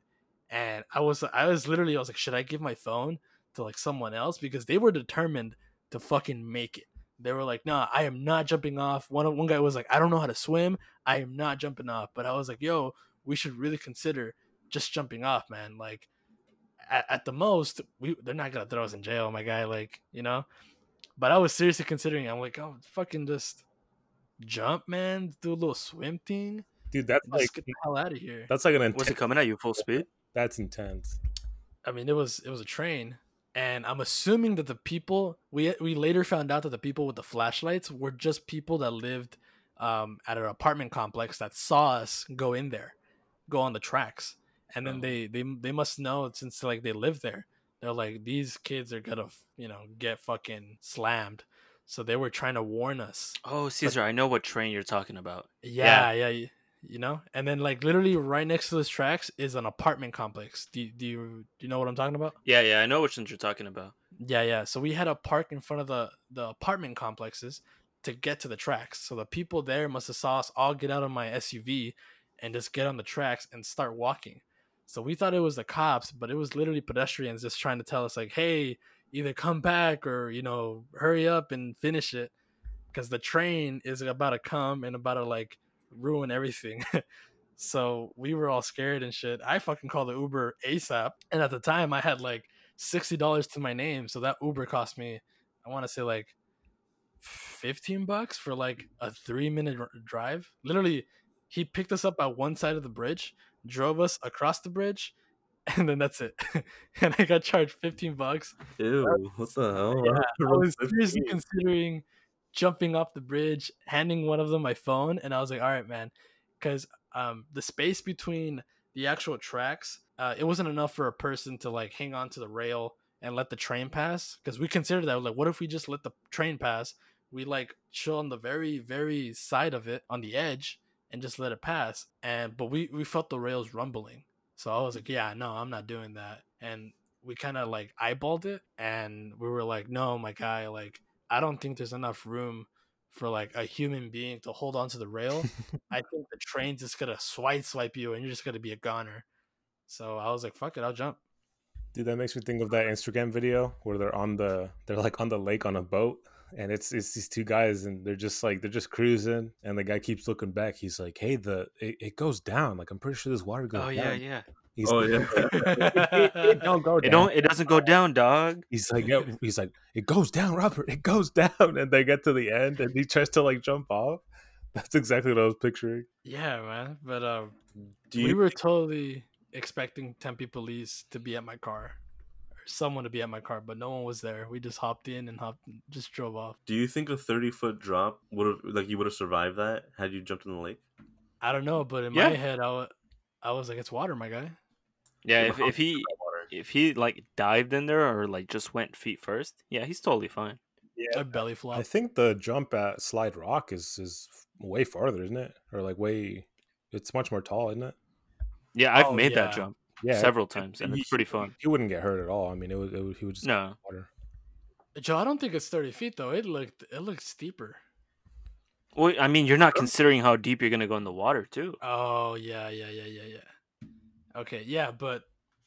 And i was i was literally i was like should i give my phone to like someone else? Because they were determined to fucking make it. They were like nah i am not jumping off. One one guy was like i don't know how to swim. I am not jumping off. But i was like yo we should really consider just jumping off man. Like at, at the most, we they're not gonna throw us in jail, my guy. Like you know, but I was seriously considering. I'm like, oh, fucking just jump, man. Do a little swim thing. dude. That's and like Just get the hell out of here. that's like an Was it coming at you full speed? That's intense. I mean, it was it was a train, and I'm assuming that the people we we later found out that the people with the flashlights were just people that lived um, at an apartment complex that saw us go in there, go on the tracks, and then Oh. they they they must know since like they live there. They're like these kids are gonna you know get fucking slammed, so they were trying to warn us. Oh, Caesar, I know what train you're talking about. Yeah, yeah, yeah, you know. And then like literally right next to those tracks is an apartment complex. Do you, do you do you know what I'm talking about? Yeah, yeah, I know which ones you're talking about. Yeah, yeah. So we had to park in front of the the apartment complexes to get to the tracks. So the people there must have saw us all get out of my SUV and just get on the tracks and start walking. So we thought it was the cops, but it was literally pedestrians just trying to tell us like, "Hey, either come back or you know, hurry up and finish it." Because the train is about to come and about to like ruin everything. so we were all scared and shit. I fucking called the Uber ASAP. And at the time I had like sixty dollars to my name. So that Uber cost me, I want to say like fifteen bucks for like a three minute drive. Literally, he picked us up at one side of the bridge, drove us across the bridge, and then that's it. and I got charged fifteen bucks. Ew, what the hell? Yeah, I was seriously considering jumping off the bridge, handing one of them my phone, and I was like, "All right, man," because um, the space between the actual tracks, uh, it wasn't enough for a person to like hang on to the rail and let the train pass. Because we considered that like, what if we just let the train pass? We like chill on the very, very side of it on the edge and just let it pass. And but we we felt the rails rumbling, so I was like, mm-hmm. "Yeah, no, I'm not doing that." And we kind of like eyeballed it, and we were like, "No, my guy, like." I don't think there's enough room for like a human being to hold onto the rail. I think the train's just gonna swipe swipe you and you're just gonna be a goner. So I was like, fuck it, I'll jump. Dude, that makes me think of that uh-huh. Instagram video where they're on the they're like on the lake on a boat and it's it's these two guys and they're just like they're just cruising and the guy keeps looking back. He's like, "Hey, the it, it goes down. Like I'm pretty sure this water goes Oh down." yeah, yeah. He's Oh like, yeah. it, it don't go down. It don't. It doesn't go down, dog. He's like, yeah, he's like, it goes down, Robert. It goes down, and they get to the end, and he tries to like jump off. That's exactly what I was picturing. yeah, man. But um, Do we you were totally expecting Tempe police to be at my car, or someone to be at my car, but no one was there. We just hopped in and hopped, just drove off. do you think a thirty foot drop would have like you would have survived that had you jumped in the lake? I don't know, but in Yeah. my head, I I was like, it's water, my guy. Yeah, Yeah, if, if he if he like dived in there or like just went feet first, yeah, he's totally fine. A belly flop. I think the jump at Slide Rock is is way farther, isn't it? Or like way, it's much more tall, isn't it? Yeah, I've Oh, made that jump Yeah, several times, and he- it's pretty fun. He wouldn't get hurt at all. I mean, it would, it would he would just No, water. Joe, I don't think it's thirty feet though. It looked it looked steeper. well, I mean, you're not considering how deep you're gonna go in the water too. Oh yeah, yeah, yeah, yeah, yeah. Okay, yeah, but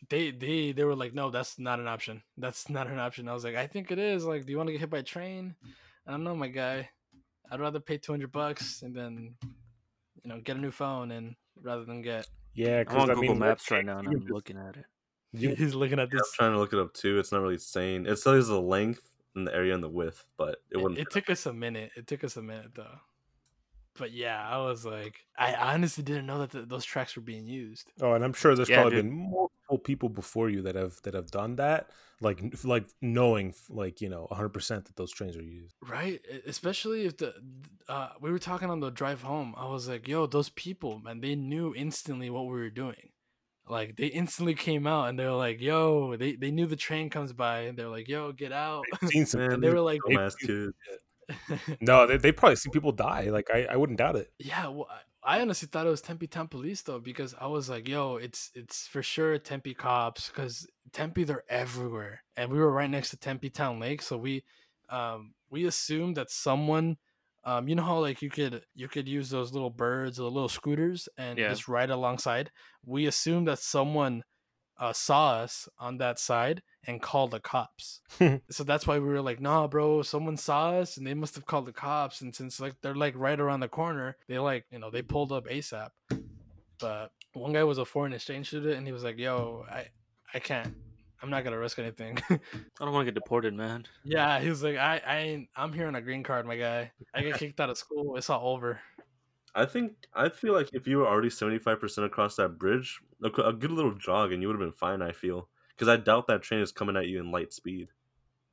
they they they were like, no, that's not an option. That's not an option. I was like, I think it is. Like, do you want to get hit by a train? I don't know, my guy. I'd rather pay two hundred bucks and then, you know, get a new phone and rather than get. Yeah, I'm on I Google mean, Maps right now, and I'm looking at it. you- He's looking at Yeah, I'm this. trying to look it up too. It's not really saying. It says the length and the area and the width, but it It, wouldn't. it took us a minute. It took us a minute though. But yeah, I was like, I honestly didn't know that th those tracks were being used. Oh, and I'm sure there's Yeah, probably dude. been multiple people before you that have that have done that, like like knowing like you know 100 percent that those trains are used. Right, especially if the uh, we were talking on the drive home. I was like, "Yo, those people, man, they knew instantly what we were doing. Like, they instantly came out and they were like, "Yo," they they knew the train comes by and they're like, "Yo, get out." Seen some, Man, and they were like, no, they they probably see people die. Like I, I wouldn't doubt it. "Yeah." Well, I honestly thought it was Tempe Town Police though, because I was like, "Yo, it's it's for sure Tempe cops," because Tempe they're everywhere, and we were right next to Tempe Town Lake, so we um we assumed that someone um you know how like you could you could use those little birds or the little scooters and Yeah. just ride alongside we assumed that someone uh, saw us on that side and called the cops so that's why we were like nah bro someone saw us and they must have called the cops and since like they're like right around the corner they like you know they pulled up asap but one guy was a foreign exchange student and he was like yo i i can't i'm not gonna risk anything I don't want to get deported, man. Yeah, he was like, I, I ain't, I'm here on a green card, my guy. I get kicked out of school. It's all over. I think I feel like if you were already seventy five percent across that bridge, a, a good little jog, and you would have been fine. I feel because I doubt that train is coming at you in light speed.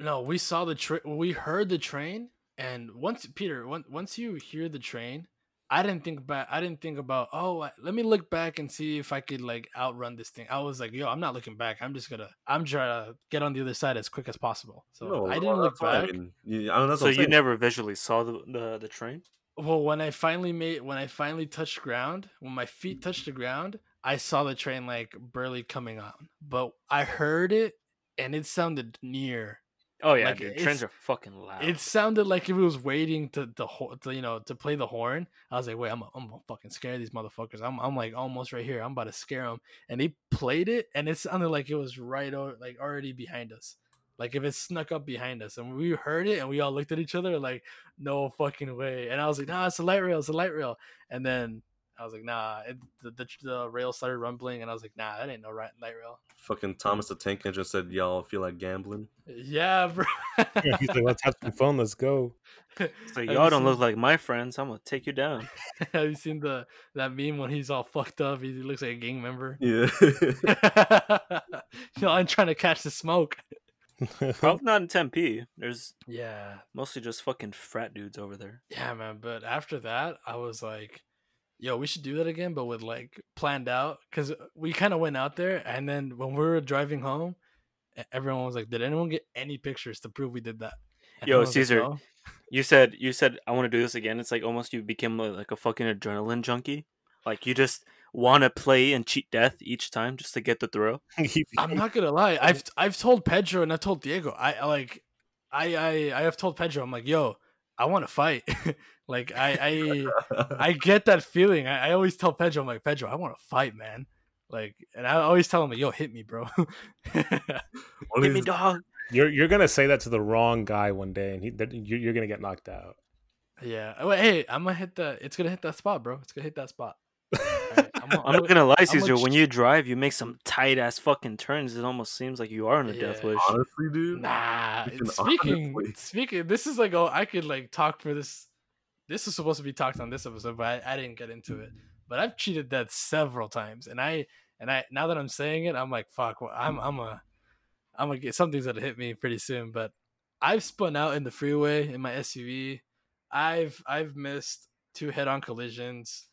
No, we saw the train. We heard the train, and once Peter, once once you hear the train, I didn't think about. I didn't think about. Oh, let me look back and see if I could like outrun this thing. I was like, yo, I'm not looking back. I'm just gonna, I'm trying to get on the other side as quick as possible. So No, I didn't look that's what I back. mean. You- I don't know, that's So you saying. never visually saw the, the the train? Well, when I finally made when I finally touched ground, when my feet touched the ground, I saw the train like barely coming on, but I heard it and it sounded near. Oh yeah, Like, dude, trains are fucking loud. It sounded like if it was waiting to the ho- to, you know to play the horn. I was like, wait, I'm I'm fucking scare these motherfuckers. I'm I'm like almost right here. I'm about to scare them. And they played it, and it sounded like it was right over, like already behind us. Like if it snuck up behind us, and we heard it, and we all looked at each other like, no fucking way. And I was like, nah, it's a light rail, it's a light rail. And then I was like, nah, it, the, the the rail started rumbling, and I was like, nah, that ain't no right light rail. Fucking Thomas the Tank Engine said, "Y'all feel like gambling." Yeah, bro. Yeah, he's like, let's have some fun. Let's go. so Have you y'all don't seen- look like my friends. I'm gonna take you down. Have you seen the that meme when he's all fucked up? He looks like a gang member. Yeah. you know, I'm trying to catch the smoke. Probably not in Tempe. There's Yeah, mostly just fucking frat dudes over there. yeah, man. But after that, I was like, "Yo, we should do that again, but with like planned out." Because we kind of went out there, and then when we were driving home, everyone was like, "Did anyone get any pictures to prove we did that?" And Yo, was like, Caesar, "No." You said you said I want to do this again. It's like almost you became a, like a fucking adrenaline junkie. Like you just want to play and cheat death each time just to get the throw. I'm not gonna lie. I've I've told Pedro and I told Diego. I I like I I I have told Pedro. I'm like, yo, I want to fight. like I I I get that feeling. I, I always tell Pedro, I'm like, Pedro, I want to fight, man. Like, and I always tell him, like, yo, hit me, bro. Hit me, dog. You're you're gonna say that to the wrong guy one day, and he you're, you're gonna get knocked out. yeah. Oh, hey, I'm gonna hit the. It's gonna hit that spot, bro. It's gonna hit that spot. Alright, I'm gonna- I'm not gonna lie, I'm Caesar. a When you drive, you make some tight ass fucking turns. It almost seems like you are in a death wish. Honestly, dude. Nah. Speaking Speaking honestly. speaking, this is like oh, I could like talk for this. This is supposed to be talked on this episode, but I, I didn't get into it. But I've cheated that several times, and I and I now that I'm saying it, I'm like fuck. Well, I'm I'm a I'm gonna get something's gonna hit me pretty soon. But I've spun out in the freeway in my SUV. I've I've missed two head-on collisions,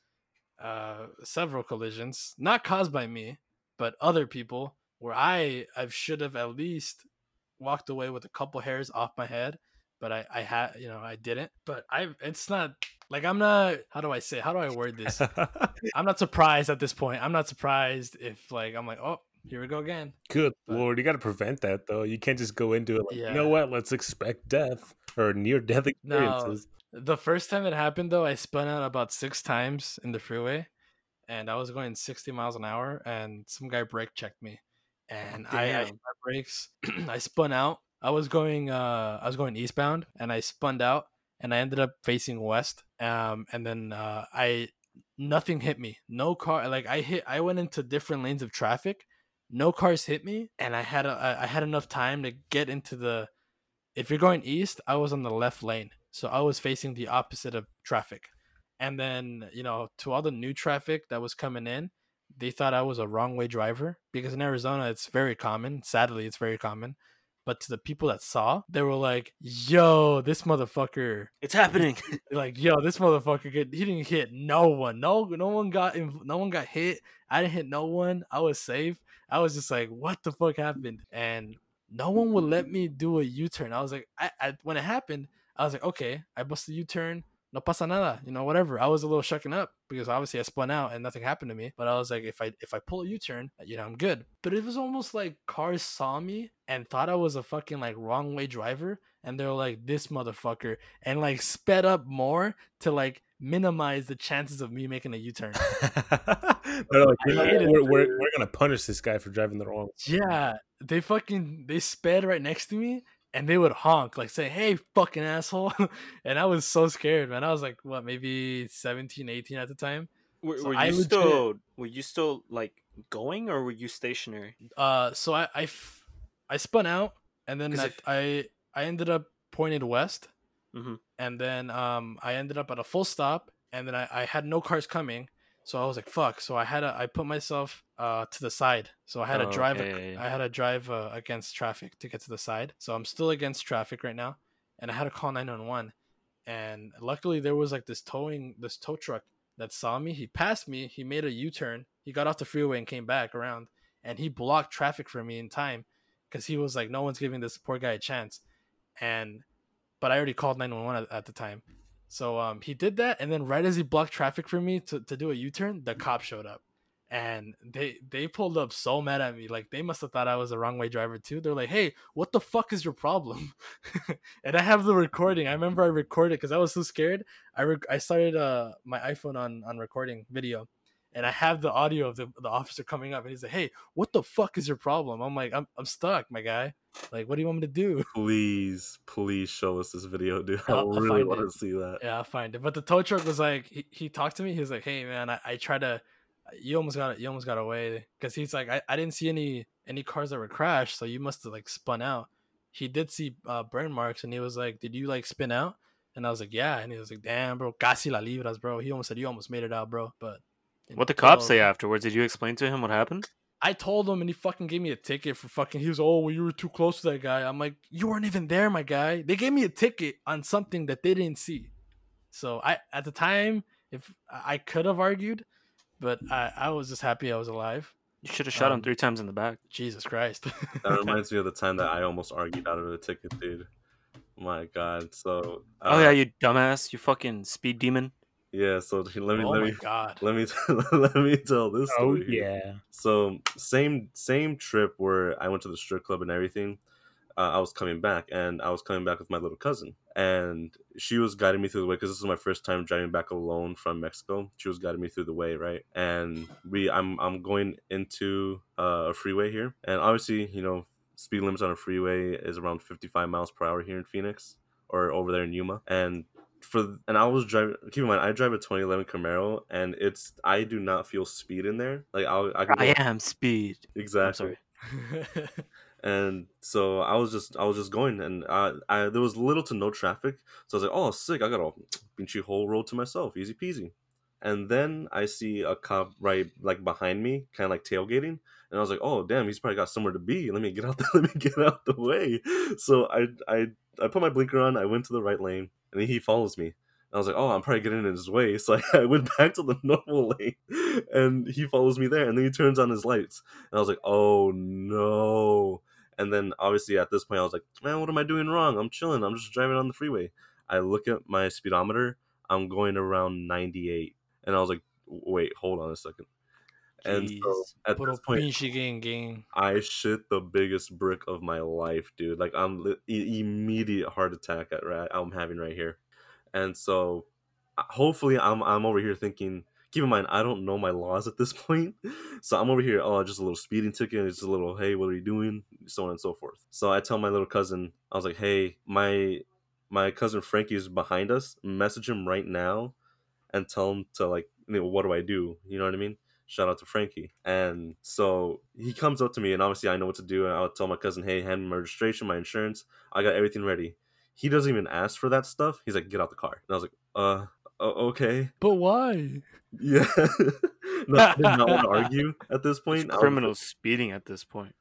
uh, several collisions, not caused by me, but other people. Where I I should have at least walked away with a couple hairs off my head, but I I had you know I didn't. But I it's not like I'm not. How do I say? How do I word this? I'm not surprised at this point. I'm not surprised if like I'm like oh here we go again. Good But- lord, you got to prevent that though. You can't just go into it like, you know what? Let's expect death or near death experiences. The first time it happened though, I spun out about six times in the freeway, and I was going 60 miles an hour, and some guy brake checked me, and I, I my brakes. I spun out. I was going uh I was going eastbound, and I spun out, and I ended up facing west. Um, and then uh, I nothing hit me. No car. Like I hit. I went into different lanes of traffic. No cars hit me, and I had a, I had enough time to get into the. If you're going east, I was on the left lane, so I was facing the opposite of traffic. And then you know, to all the new traffic that was coming in, they thought I was a wrong way driver because in Arizona it's very common. Sadly, it's very common. But to the people that saw, they were like, "Yo, this motherfucker It's happening. like yo this motherfucker get he didn't hit no one no no one got inv- no one got hit i didn't hit no one i was safe i was just like what the fuck happened and no one would let me do a u-turn i was like I, I when it happened i was like okay i busted a u-turn no pasa nada you know whatever i was a little shucking up because obviously i spun out and nothing happened to me but i was like if i if i pull a u-turn you know i'm good but it was almost like cars saw me and thought i was a fucking like wrong way driver and they were like this motherfucker and like sped up more to like minimize the chances of me making a U-turn. They're like, you know I what? hated we're, we're, we're gonna punish this guy for driving the wrong. yeah, they fucking they sped right next to me and they would honk like say, "Hey, fucking asshole." and I was so scared, man. I was like, what, maybe 17, 18 at the time. Were, So were I you legit- still were you still like going or were you stationary? Uh so I I, f- I spun out and then I, if- I I ended up pointed west. Mhm. And then um I ended up at a full stop and then I, I had no cars coming. So I was like, fuck. So I had to I put myself uh to the side. So I had to Oh, drive okay, ac- yeah, yeah. I had to drive uh, against traffic to get to the side. So I'm still against traffic right now and I had to call 911. And luckily there was like this towing this tow truck that saw me. He passed me, he made a U-turn. He got off the freeway and came back around and he blocked traffic for me in time cuz he was like no one's giving this poor guy a chance. And but I already called 911 at, at the time. So um, he did that, and then right as he blocked traffic for me to, to do a U turn, the cop showed up, and they they pulled up so mad at me. Like they must have thought I was a wrong way driver too. They're like, "Hey, what the fuck is your problem?" and I have the recording. I remember I recorded because I was so scared. I rec- I started uh my iPhone on on recording video, and I have the audio of the, the officer coming up, and he's like, "Hey, what the fuck is your problem?" I'm like, "I'm I'm stuck, my guy. Like, what do you want me to do?" Please, please show us this video, dude. I I'll- really want to see that. Yeah, I'll find it. But the tow truck was like, he, he talked to me. He was like, "Hey, man, I, I try to, you almost got you almost got away because he's like, I, I didn't see any any cars that were crashed, so you must have like spun out." He did see uh, burn marks, and he was like, "Did you like spin out?" And I was like, "Yeah." And he was like, "Damn, bro, casi la libras, bro." He almost said, "You almost made it out, bro." But What the cops say afterwards? Did you explain to him what happened? I told him, and he fucking gave me a ticket for fucking. He was, oh, well, you were too close to that guy. I'm like, you weren't even there, my guy. They gave me a ticket on something that they didn't see. So I, at the time, if I could have argued, but I, I was just happy I was alive. You should have shot him Um, three times in the back. Jesus Christ. That reminds me of the time that I almost argued out of a ticket, dude. My God. So. oh uh, yeah, you dumbass! You fucking speed demon. Yeah. So let me oh let me god. let me let me tell this Oh story. here. yeah. So same same trip where I went to the strip club and everything. Uh, I was coming back, and I was coming back with my little cousin, and she was guiding me through the way because this is my first time driving back alone from Mexico. She was guiding me through the way, right? And we, I'm, I'm going into uh, a freeway here, and obviously, you know, speed limits on a freeway is around 55 miles per hour here in Phoenix or over there in Yuma, and for and I was driving. Keep in mind, I drive a 2011 Camaro, and it's I do not feel speed in there. Like I'll, I I am speed. exactly I'm sorry. and so I was just I was just going, and uh, I there was little to no traffic, so I was like, "Oh, sick! I got a pinchy whole road to myself, easy peasy." And then I see a cop right like behind me, kind of like tailgating, and I was like, "Oh, damn! He's probably got somewhere to be. Let me get out. The, let me get out the way." So I I I put my blinker on. I went to the right lane, and he follows me. I was like, "Oh, I'm probably getting in his way," so I, I went back to the normal lane, and he follows me there, and then he turns on his lights, and I was like, "Oh no!" And then obviously at this point, I was like, man, what am I doing wrong? I'm chilling. I'm just driving on the freeway. I look at my speedometer. I'm going around 98. And I was like, wait, hold on a second. And so at Puro this point, gang gang. I shit the biggest brick of my life, dude. Like I'm li- immediate heart attack at right I'm having right here, and so hopefully I'm I'm over here thinking. Keep in mind, I don't know my laws at this point, so I'm over here. Oh, just a little speeding ticket. It's just a little. Hey, what are you doing? So on and so forth. So I tell my little cousin, I was like, Hey, my my cousin Frankie is behind us. Message him right now, and tell him to like, you know, what do I do? You know what I mean? Shout out to Frankie. And so he comes up to me, and obviously I know what to do. And I'll tell my cousin, hey, hand me my registration, my insurance. I got everything ready. He doesn't even ask for that stuff. He's like, get out the car. And I was like, uh, okay. But why? Yeah. no, I did not want to argue at this It's point. I was criminal speeding at this point.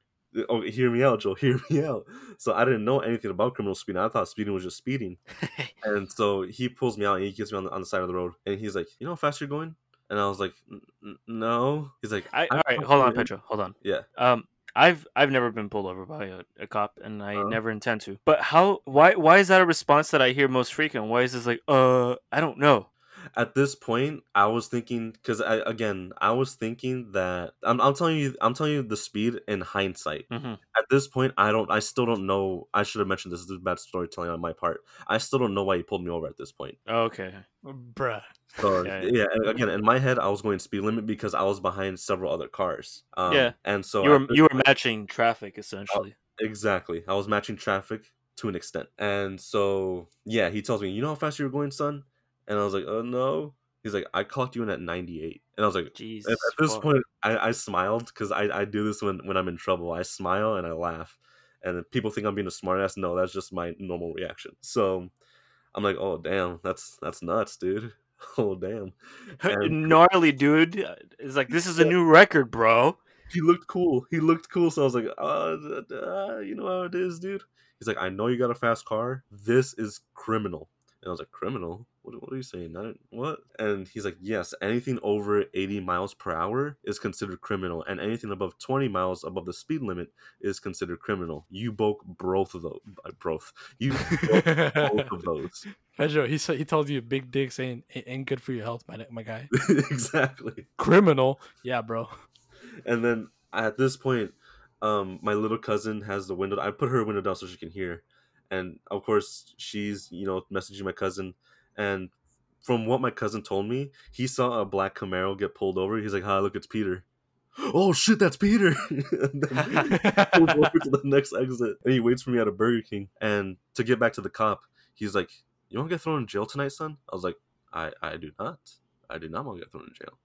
Oh, hear me out, Joe. Hear me out. So I didn't know anything about criminal speeding. I thought speeding was just speeding. And so he pulls me out and he gets me on the, on the side of the road. And he's like, you know how fast you're going? And I was like, "N- n- no. He's like, I, "I'm all right, hold on, confident." Pedro. Hold on. Yeah. Um, I've I've never been pulled over by a, a cop, and I Uh-huh. never intend to. But how? Why? Why is that a response that I hear most frequent? Why is this like, uh, I don't know. At this point i was thinking because I, again i was thinking that I'm, I'm telling you i'm telling you the speed in hindsight hmm at this point i don't i still don't know i should have mentioned this, this is bad storytelling on my part i still don't know why he pulled me over at this point Okay. Bruh. so Yeah, yeah, yeah. and again in my head i was going speed limit because i was behind several other cars um, Yeah. and so you were you were point- matching traffic essentially. exactly i was matching traffic to an extent and so yeah he tells me you know how fast you were going son and i was like oh no. He's like i clocked you in at 98 and i was like Jesus. at, at this fuck. point I, I smiled because I, I do this when, when i'm in trouble. I smile and i laugh. And people think i'm being a smartass no that's just my normal reaction. So i'm like oh damn. That's that's nuts dude. Oh damn. And- gnarly dude. It's like this is a new record, bro. he looked cool. He looked cool. So i was like uh, uh, you know how it is dude. He's like i know you got a fast car. This is criminal. And i was like criminal what, what are you saying? I don't, what? And he's like, yes, anything over 80 miles per hour is considered criminal, and anything above 20 miles above the speed limit is considered criminal. You broke both of those. uh, Both. You broke both of those. Pedro, he said he told you big dicks ain't ain't good for your health, my my guy. exactly. Criminal, yeah, bro. And then at this point, um, my little cousin has the window. I put her window down so she can hear, and of course she's you know messaging my cousin. And from what my cousin told me, he saw a black Camaro get pulled over. He's like, "Hi, look, it's Peter." Oh shit, that's Peter! and then he pulls over to the next exit, and he waits for me at a Burger King. And to get back to the cop, he's like, "You want to get thrown in jail tonight, son?" I was like, "I I do not. I do not want to get thrown in jail."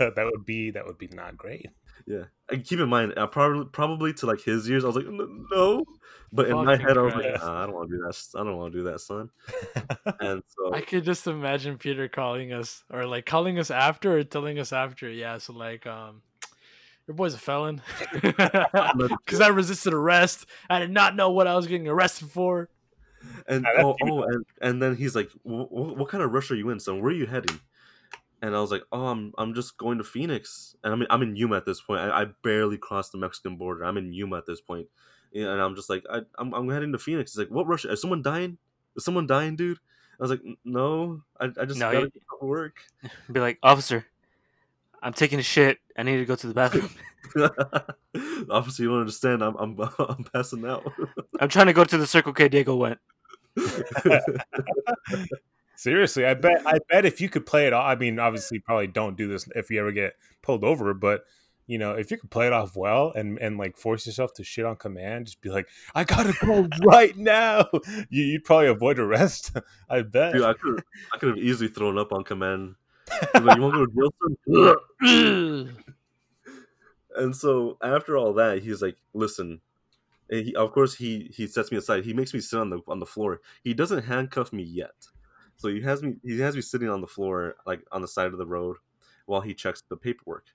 that would be that would be not great. Yeah, and keep in mind, uh, probably probably to like his ears, I was like, no, but in my Fucking head, I was like, nah, I don't want to do that. I don't want to do that, son. And so, I could just imagine Peter calling us or like calling us after or telling us after. Yeah, so like um your boy's a felon. Because I resisted arrest. I did not know what I was getting arrested for. and oh, oh and, and then he's like, "Wh- wh- "What kind of rush are you in, son? Where are you heading?" And I was like, "Oh, I'm I'm just going to Phoenix." And I mean, I'm in Yuma at this point. I, I barely crossed the Mexican border. I'm in Yuma at this point. And I'm just like, I, I'm I'm heading to Phoenix. He's like, "What rush? Is someone dying? Is someone dying, dude?" I was like, "No, I, I just No, gotta you- get to work." Be like, officer, I'm taking a shit. I need to go to the bathroom. Officer, you don't understand. I'm I'm I'm passing out. I'm trying to go to the Circle K Diego went. Seriously, I bet I bet if you could play it off, I mean, obviously, probably don't do this if you ever get pulled over, but you know, if you could play it off well and and like force yourself to shit on command, just be like, I gotta go right now. You, you'd probably avoid arrest. I bet. Dude, I could I could have easily thrown up on command. Like, you want to go to jail, and so after all that, he's like, "Listen." and He, of course, he he sets me aside. He makes me sit on the on the floor. He doesn't handcuff me yet, so he has me he has me sitting on the floor, like on the side of the road, while he checks the paperwork.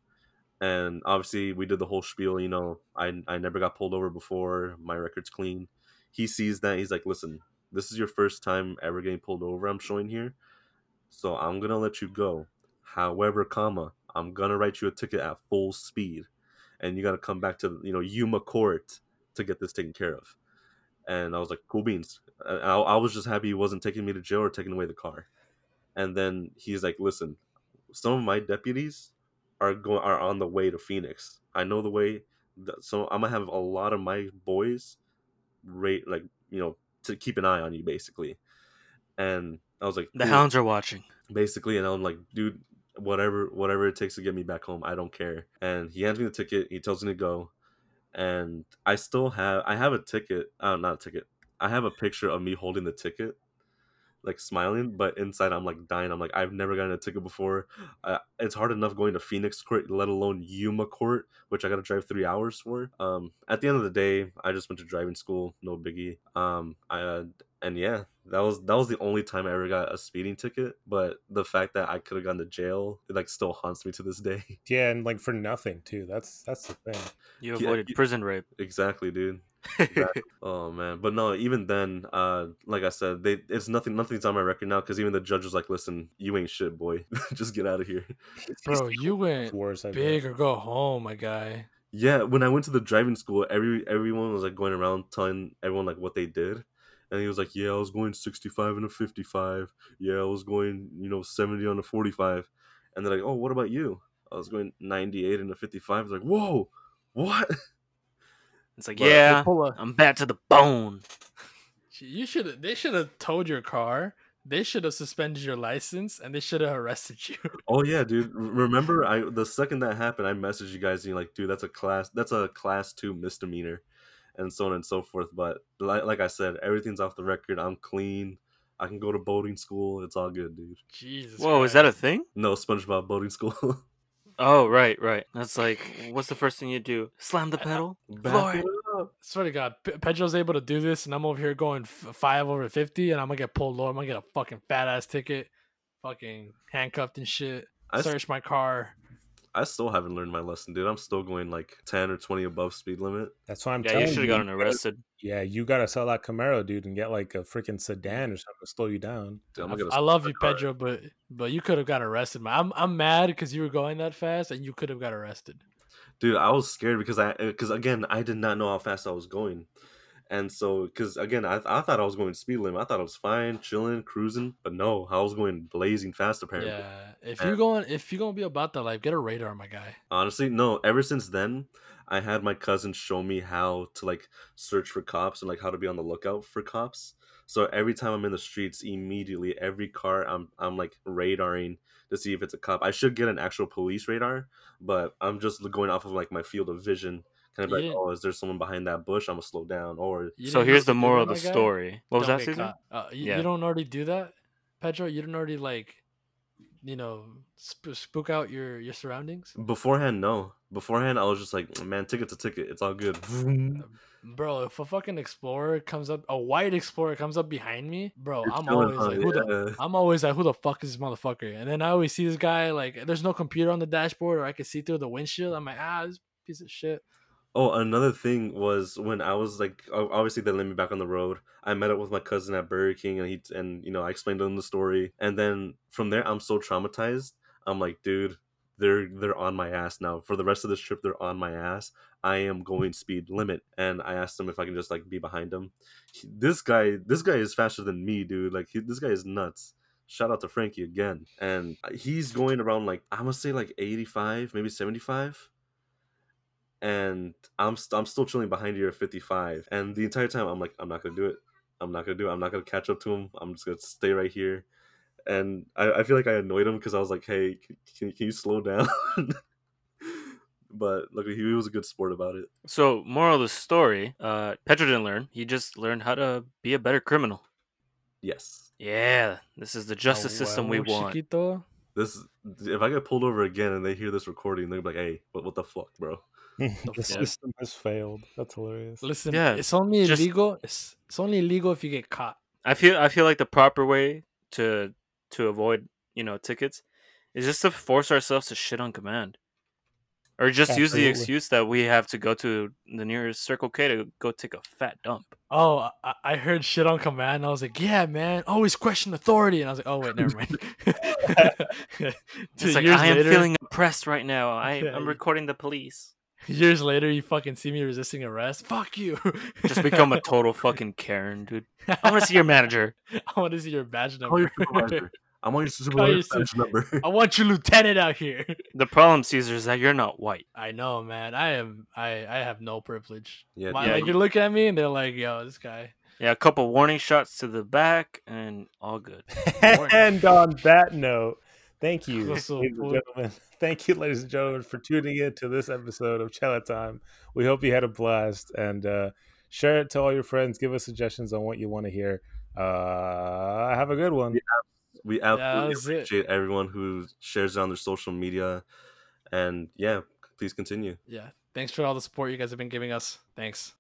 And obviously, we did the whole spiel. You know, I I never got pulled over before. My record's clean. He sees that. He's like, "Listen, this is your first time ever getting pulled over. I'm showing here, so I'm gonna let you go. However, comma, I'm gonna write you a ticket at full speed, and you gotta come back to you know Yuma Court to get this taken care of." And I was like, "Cool beans." I, I was just happy he wasn't taking me to jail or taking away the car. And then he's like, "Listen, some of my deputies are going are on the way to Phoenix. I know the way, that, so I'm gonna have a lot of my boys, rate like you know to keep an eye on you basically." And I was like, The hounds are watching. basically and i'm like dude whatever whatever it takes to get me back home i don't care and he hands me the ticket he tells me to go and i still have i have a ticket Oh, not a ticket i have a picture of me holding the ticket like smiling but inside i'm like dying. I'm like i've never gotten a ticket before. Uh, it's hard enough going to phoenix court let alone yuma court which i gotta drive three hours for. Um at the end of the day i just went to driving school no biggie. Um i uh, and yeah that was that was the only time i ever got a speeding ticket but the fact that i could have gone to jail it like still haunts me to this day yeah, and like for nothing too. That's that's the thing. You avoided you- prison rape. exactly dude Exactly. Oh man, but no, even then, uh, like I said, they it's nothing. Nothing's on my record now because even the judge was like, "Listen, you ain't shit, boy. Just get out of here." Bro, you went worse. I bet. big or go home, my guy. Yeah, when I went to the driving school, every everyone was like going around telling everyone like what they did, and he was like, "Yeah, I was going sixty five and a fifty five. Yeah, I was going you know seventy on a forty five, and they're like, "Oh, what about you?" I was going ninety eight and a fifty five. Like, whoa, what? It's like, But- yeah, Pull a- I'm bad to the bone. You should. They should have towed your car. They should have suspended your license, and they should have arrested you. Oh yeah, dude. Remember, I the second that happened, I messaged you guys and you're like, dude, that's a class, that's a class two misdemeanor, and so on and so forth. But like, like I said, everything's off the record. I'm clean. I can go to boating school. It's all good, dude. Jesus. Whoa, is that a thing? No SpongeBob boating school. Oh, right, right. That's like, what's the first thing you do? Slam the pedal? Back it up. Swear to God, P- Pedro's able to do this, and I'm over here going f- five over fifty, and I'm gonna get pulled over. I'm gonna get a fucking fat ass ticket, fucking handcuffed and shit. I, s- Search my car. I still haven't learned my lesson, dude. I'm still going like ten or twenty above speed limit. That's why I'm Yeah, telling you You should have gotten arrested. Yeah, you gotta sell that Camaro, dude, and get like a freaking sedan or something to slow you down. Dude, I'm I, gonna I stop love you, car. Pedro, but but you could have got arrested. Man. I'm I'm mad because you were going that fast and you could have got arrested. dude i was scared because i eh, because again i did not know how fast i was going and so because again I, I thought i was going speed limit. I thought i was fine chilling cruising but no i was going blazing fast apparently. Yeah, if And- you're going if you're gonna be about that life, get a radar, my guy. honestly no ever since then i had my cousin show me how to like search for cops and like how to be on the lookout for cops. So every time i'm in the streets immediately every car i'm i'm like radaring to see if it's a cop. I should get an actual police radar but i'm just going off of like my field of vision kind of You like didn't- oh is there someone behind that bush i'm gonna slow down or so here's the moral of the guy? story. What was Don't that, get Caesar? caught. Uh, you, Yeah. you don't already do that, Pedro. You don't already like, you know, sp- spook out your your surroundings, beforehand no beforehand i was just like man ticket's a ticket it's all good bro. If a fucking explorer comes up, a white explorer comes up behind me, bro, You're I'm always huh? like, who the I'm always like, who the fuck is this motherfucker? And then I always see this guy like, there's no computer on the dashboard, or I can see through the windshield. I'm like, ah, this piece of shit. Oh, another thing was when I was like, obviously they let me back on the road. I met up with my cousin at Burger King, and he and you know I explained to him the story, and then from there I'm so traumatized. I'm like, dude, they're they're on my ass now. For the rest of this trip, they're on my ass. I am going speed limit, and I asked him if I can just like be behind him. He- this guy, this guy is faster than me, dude. Like he, this guy is nuts. Shout out to Frankie again, and uh, he's going around like I'm gonna say like 85, maybe 75 and I'm st- I'm still chilling behind you at 55. And the entire time I'm like, I'm not gonna do it. I'm not gonna do it. I'm not gonna catch up to him. I'm just gonna stay right here. And I, I feel like I annoyed him because I was like, hey, can, can, can you slow down? but luckily he was a good sport about it. So, moral of the story: uh, Pedro didn't learn. He just learned how to be a better criminal. Yes. Yeah, this is the justice A system we want. chiquito. This if I get pulled over again and they hear this recording, they're gonna be like, hey, what, what the fuck, bro? the fuck? system has failed. That's hilarious. Listen, Yeah, it's only just- illegal. It's, it's only illegal if you get caught. I feel I feel like the proper way to to avoid you know tickets is just to force ourselves to shit on command, or just use the excuse that we have to go to the nearest Circle K to go take a fat dump. Oh, I, I heard shit on command. And I was like, yeah, man, always question authority. And I was like, oh wait, never mind. Two It's like I am later, feeling oppressed right now. I, Yeah, I'm you- recording the police. Years later, you fucking see me resisting arrest. Fuck you. Just become a total fucking Karen, dude. I want to see your manager. I want to see your badge Call your number. supervisor. I'm on your Call your supervisor's number. I want your lieutenant out here. The problem, Caesar, is that you're not white. I know, man. I am. I I have no privilege. Yeah, My- yeah, like you- you're looking at me and they're like, "Yo, this guy." Yeah, a couple warning shots to the back, and all good. and on that note, thank you, ladies and gentlemen. Thank you, ladies and gentlemen, for tuning in to this episode of Chella Time. We hope you had a blast and uh, share it to all your friends. Give us suggestions on what you want to hear. Uh, have a good one. We that absolutely was it. appreciate everyone who shares it on their social media. And yeah, please continue. Yeah. Thanks for all the support you guys have been giving us. Thanks.